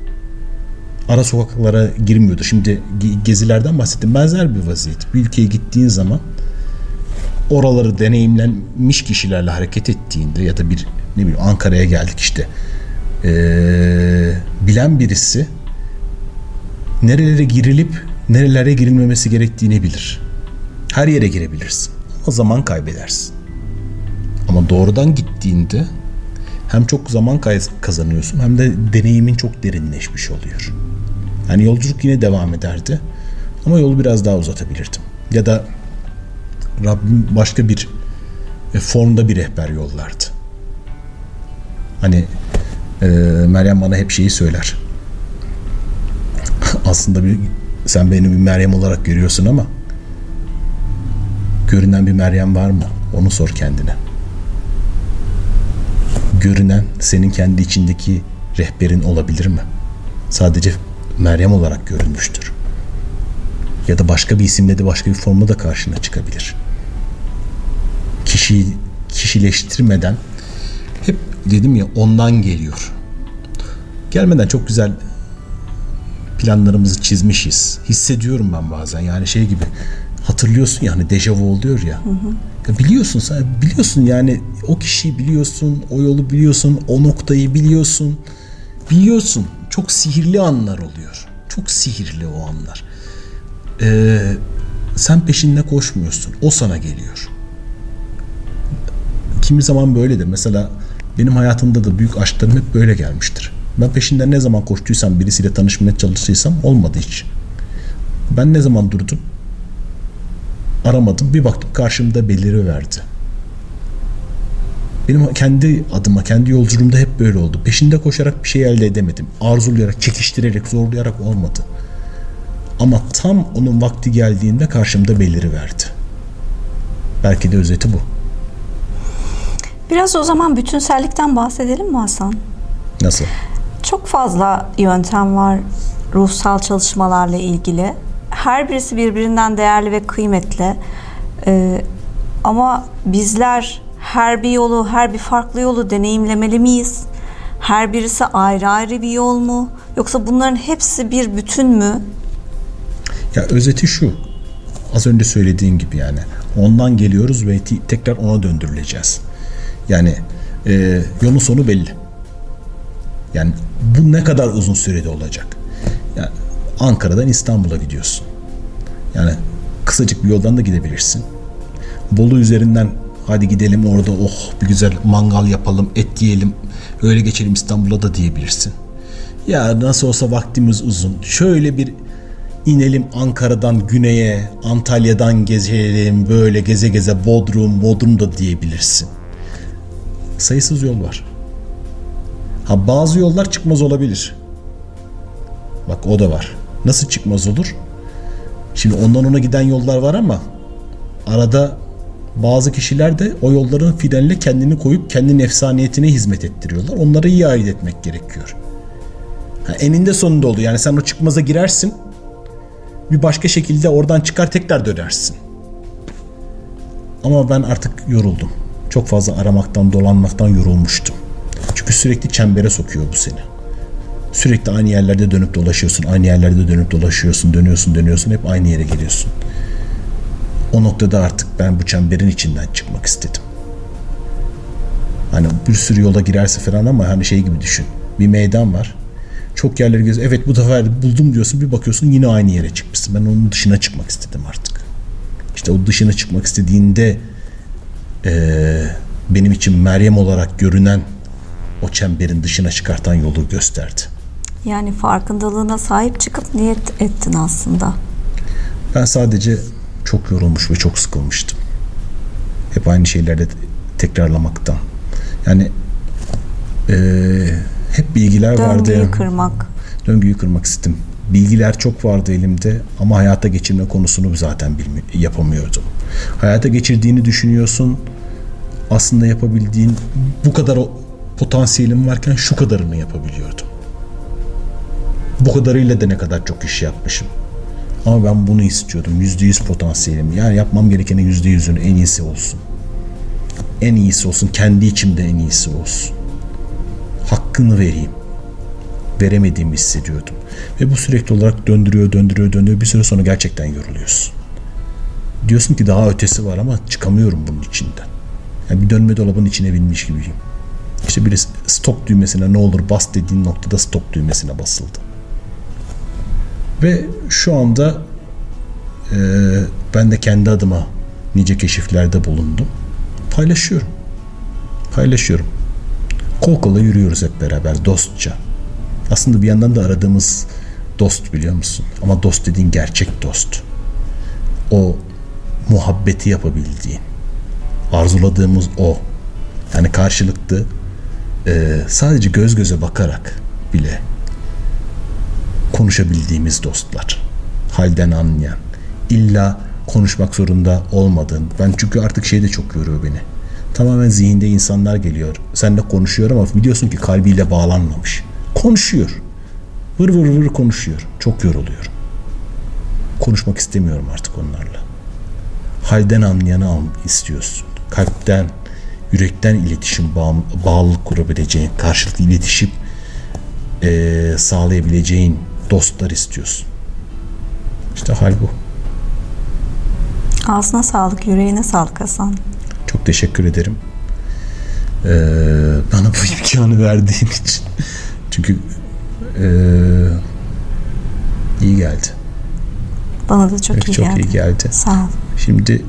Ara sokaklara girmiyordu. Şimdi gezilerden bahsettim. Benzer bir vaziyet. Bir ülkeye gittiğin zaman oraları deneyimlenmiş kişilerle hareket ettiğinde ya da bir ne bileyim Ankara'ya geldik işte ee, bilen birisi nerelere girilip nerelere girilmemesi gerektiğini bilir. Her yere girebilirsin. O zaman kaybedersin. Ama doğrudan gittiğinde hem çok zaman kazanıyorsun hem de deneyimin çok derinleşmiş oluyor. Yani yolculuk yine devam ederdi. Ama yolu biraz daha uzatabilirdim. Ya da Rabbim başka bir e, formda bir rehber yollardı. Hani e, Meryem bana hep şeyi söyler. Aslında bir sen beni bir Meryem olarak görüyorsun ama görünen bir Meryem var mı? Onu sor kendine. Görünen senin kendi içindeki rehberin olabilir mi? Sadece Meryem olarak görünmüştür. Ya da başka bir isimle de başka bir formda da karşına çıkabilir. Kişi kişileştirmeden hep dedim ya ondan geliyor. Gelmeden çok güzel planlarımızı çizmişiz. Hissediyorum ben bazen. Yani şey gibi hatırlıyorsun yani dejavu oluyor ya. Hı hı. biliyorsun sen biliyorsun yani o kişiyi biliyorsun, o yolu biliyorsun, o noktayı biliyorsun. Biliyorsun. Çok sihirli anlar oluyor. Çok sihirli o anlar. Ee, sen peşinde koşmuyorsun. O sana geliyor. Kimi zaman böyledir. Mesela benim hayatımda da büyük aşklarım hep böyle gelmiştir. Ben peşinden ne zaman koştuysam, birisiyle tanışmaya çalıştıysam olmadı hiç. Ben ne zaman durdum? Aramadım. Bir baktım karşımda beliri verdi. Benim kendi adıma, kendi yolculuğumda hep böyle oldu. Peşinde koşarak bir şey elde edemedim. Arzulayarak, çekiştirerek, zorlayarak olmadı. Ama tam onun vakti geldiğinde karşımda beliri verdi. Belki de özeti bu. Biraz o zaman bütünsellikten bahsedelim mi Hasan? Nasıl? Çok fazla yöntem var ruhsal çalışmalarla ilgili. Her birisi birbirinden değerli ve kıymetli. Ee, ama bizler her bir yolu, her bir farklı yolu deneyimlemeli miyiz? Her birisi ayrı ayrı bir yol mu? Yoksa bunların hepsi bir bütün mü? Ya özeti şu. Az önce söylediğin gibi yani. Ondan geliyoruz ve tekrar ona döndürüleceğiz. Yani e, yolun sonu belli. Yani bu ne kadar uzun sürede olacak? Yani Ankara'dan İstanbul'a gidiyorsun. Yani kısacık bir yoldan da gidebilirsin. Bolu üzerinden hadi gidelim orada oh bir güzel mangal yapalım et yiyelim öyle geçelim İstanbul'a da diyebilirsin. Ya nasıl olsa vaktimiz uzun. Şöyle bir inelim Ankara'dan güneye, Antalya'dan gezelim, böyle geze geze Bodrum, Bodrum da diyebilirsin. Sayısız yol var. Ha bazı yollar çıkmaz olabilir. Bak o da var. Nasıl çıkmaz olur? Şimdi ondan ona giden yollar var ama arada bazı kişiler de o yolların fideline kendini koyup kendi nefsaniyetine hizmet ettiriyorlar. Onları iyi ayırt etmek gerekiyor. Ha, eninde sonunda oluyor. Yani sen o çıkmaza girersin. Bir başka şekilde oradan çıkar tekrar dönersin. Ama ben artık yoruldum. Çok fazla aramaktan, dolanmaktan yorulmuştum. Çünkü sürekli çembere sokuyor bu seni. Sürekli aynı yerlerde dönüp dolaşıyorsun, aynı yerlerde dönüp dolaşıyorsun, dönüyorsun, dönüyorsun, hep aynı yere geliyorsun. O noktada artık ben bu çemberin içinden çıkmak istedim. Hani bir sürü yola girerse falan ama hani şey gibi düşün. Bir meydan var. Çok yerleri göz. Evet bu sefer buldum diyorsun. Bir bakıyorsun yine aynı yere çıkmışsın. Ben onun dışına çıkmak istedim artık. İşte o dışına çıkmak istediğinde eee, benim için Meryem olarak görünen o çemberin dışına çıkartan yolu gösterdi. Yani farkındalığına sahip çıkıp niyet ettin aslında. Ben sadece çok yorulmuş ve çok sıkılmıştım. Hep aynı şeyleri tekrarlamaktan. Yani eee, hep bilgiler vardı. Döngüyü kırmak. Döngüyü kırmak istedim. Bilgiler çok vardı elimde ama hayata geçirme konusunu zaten yapamıyordum. Hayata geçirdiğini düşünüyorsun. Aslında yapabildiğin bu kadar o potansiyelim varken şu kadarını yapabiliyordum. Bu kadarıyla da ne kadar çok iş yapmışım. Ama ben bunu istiyordum. Yüzde yüz potansiyelim. Yani yapmam gerekenin yüzde yüzün en iyisi olsun. En iyisi olsun. Kendi içimde en iyisi olsun. Hakkını vereyim veremediğimi hissediyordum. Ve bu sürekli olarak döndürüyor, döndürüyor, döndürüyor. Bir süre sonra gerçekten yoruluyorsun. Diyorsun ki daha ötesi var ama çıkamıyorum bunun içinden. Yani bir dönme dolabın içine binmiş gibiyim. İşte biri stop düğmesine ne olur bas dediğin noktada stop düğmesine basıldı. Ve şu anda e, ben de kendi adıma nice keşiflerde bulundum. Paylaşıyorum. Paylaşıyorum. Kol kola yürüyoruz hep beraber dostça. Aslında bir yandan da aradığımız dost biliyor musun? Ama dost dediğin gerçek dost. O muhabbeti yapabildiğin. Arzuladığımız o. Yani karşılıklı e, sadece göz göze bakarak bile konuşabildiğimiz dostlar. Halden anlayan. İlla konuşmak zorunda olmadığın. Ben çünkü artık şey de çok yoruyor beni. Tamamen zihinde insanlar geliyor. Seninle konuşuyor ama biliyorsun ki kalbiyle bağlanmamış. Konuşuyor. Vır vır vır konuşuyor. Çok yoruluyorum. Konuşmak istemiyorum artık onlarla. Halden anlayanı istiyorsun. Kalpten, yürekten iletişim bağ, bağlılık kurabileceğin, karşılıklı iletişim eee, sağlayabileceğin dostlar istiyorsun. İşte hal bu. Ağzına sağlık, yüreğine sağlık Hasan. Çok teşekkür ederim. Ee, bana bu imkanı verdiğin için. Çünkü ee, iyi geldi. Bana da çok iyi çok geldi. iyi geldi. Sağ ol. Şimdi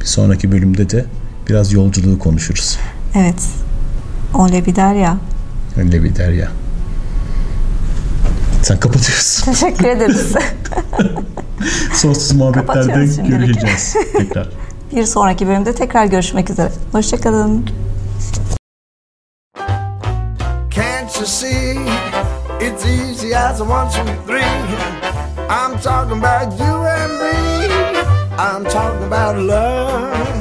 bir sonraki bölümde de biraz yolculuğu konuşuruz. Evet. Öyle bir der ya. Öyle bir der ya. Sen kapatıyorsun. Teşekkür ederiz. Sonsuz muhabbetlerde görüşeceğiz. Tekrar. bir sonraki bölümde tekrar görüşmek üzere. Hoşçakalın. Can't you see? It's easy as a one, two, three. I'm talking about you and me. I'm talking about love.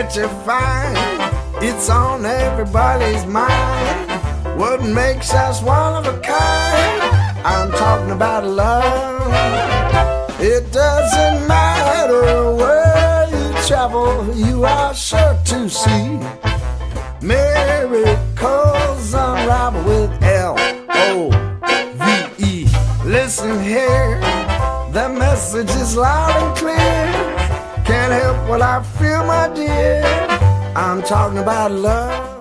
Bet you find it's on everybody's mind. What makes us one of a kind? I'm talking about love. It doesn't matter where you travel, you are sure to see. Miracles unravel with L O V E. Listen here, the message is loud and clear. Can't help what I feel, my dear. I'm talking about love.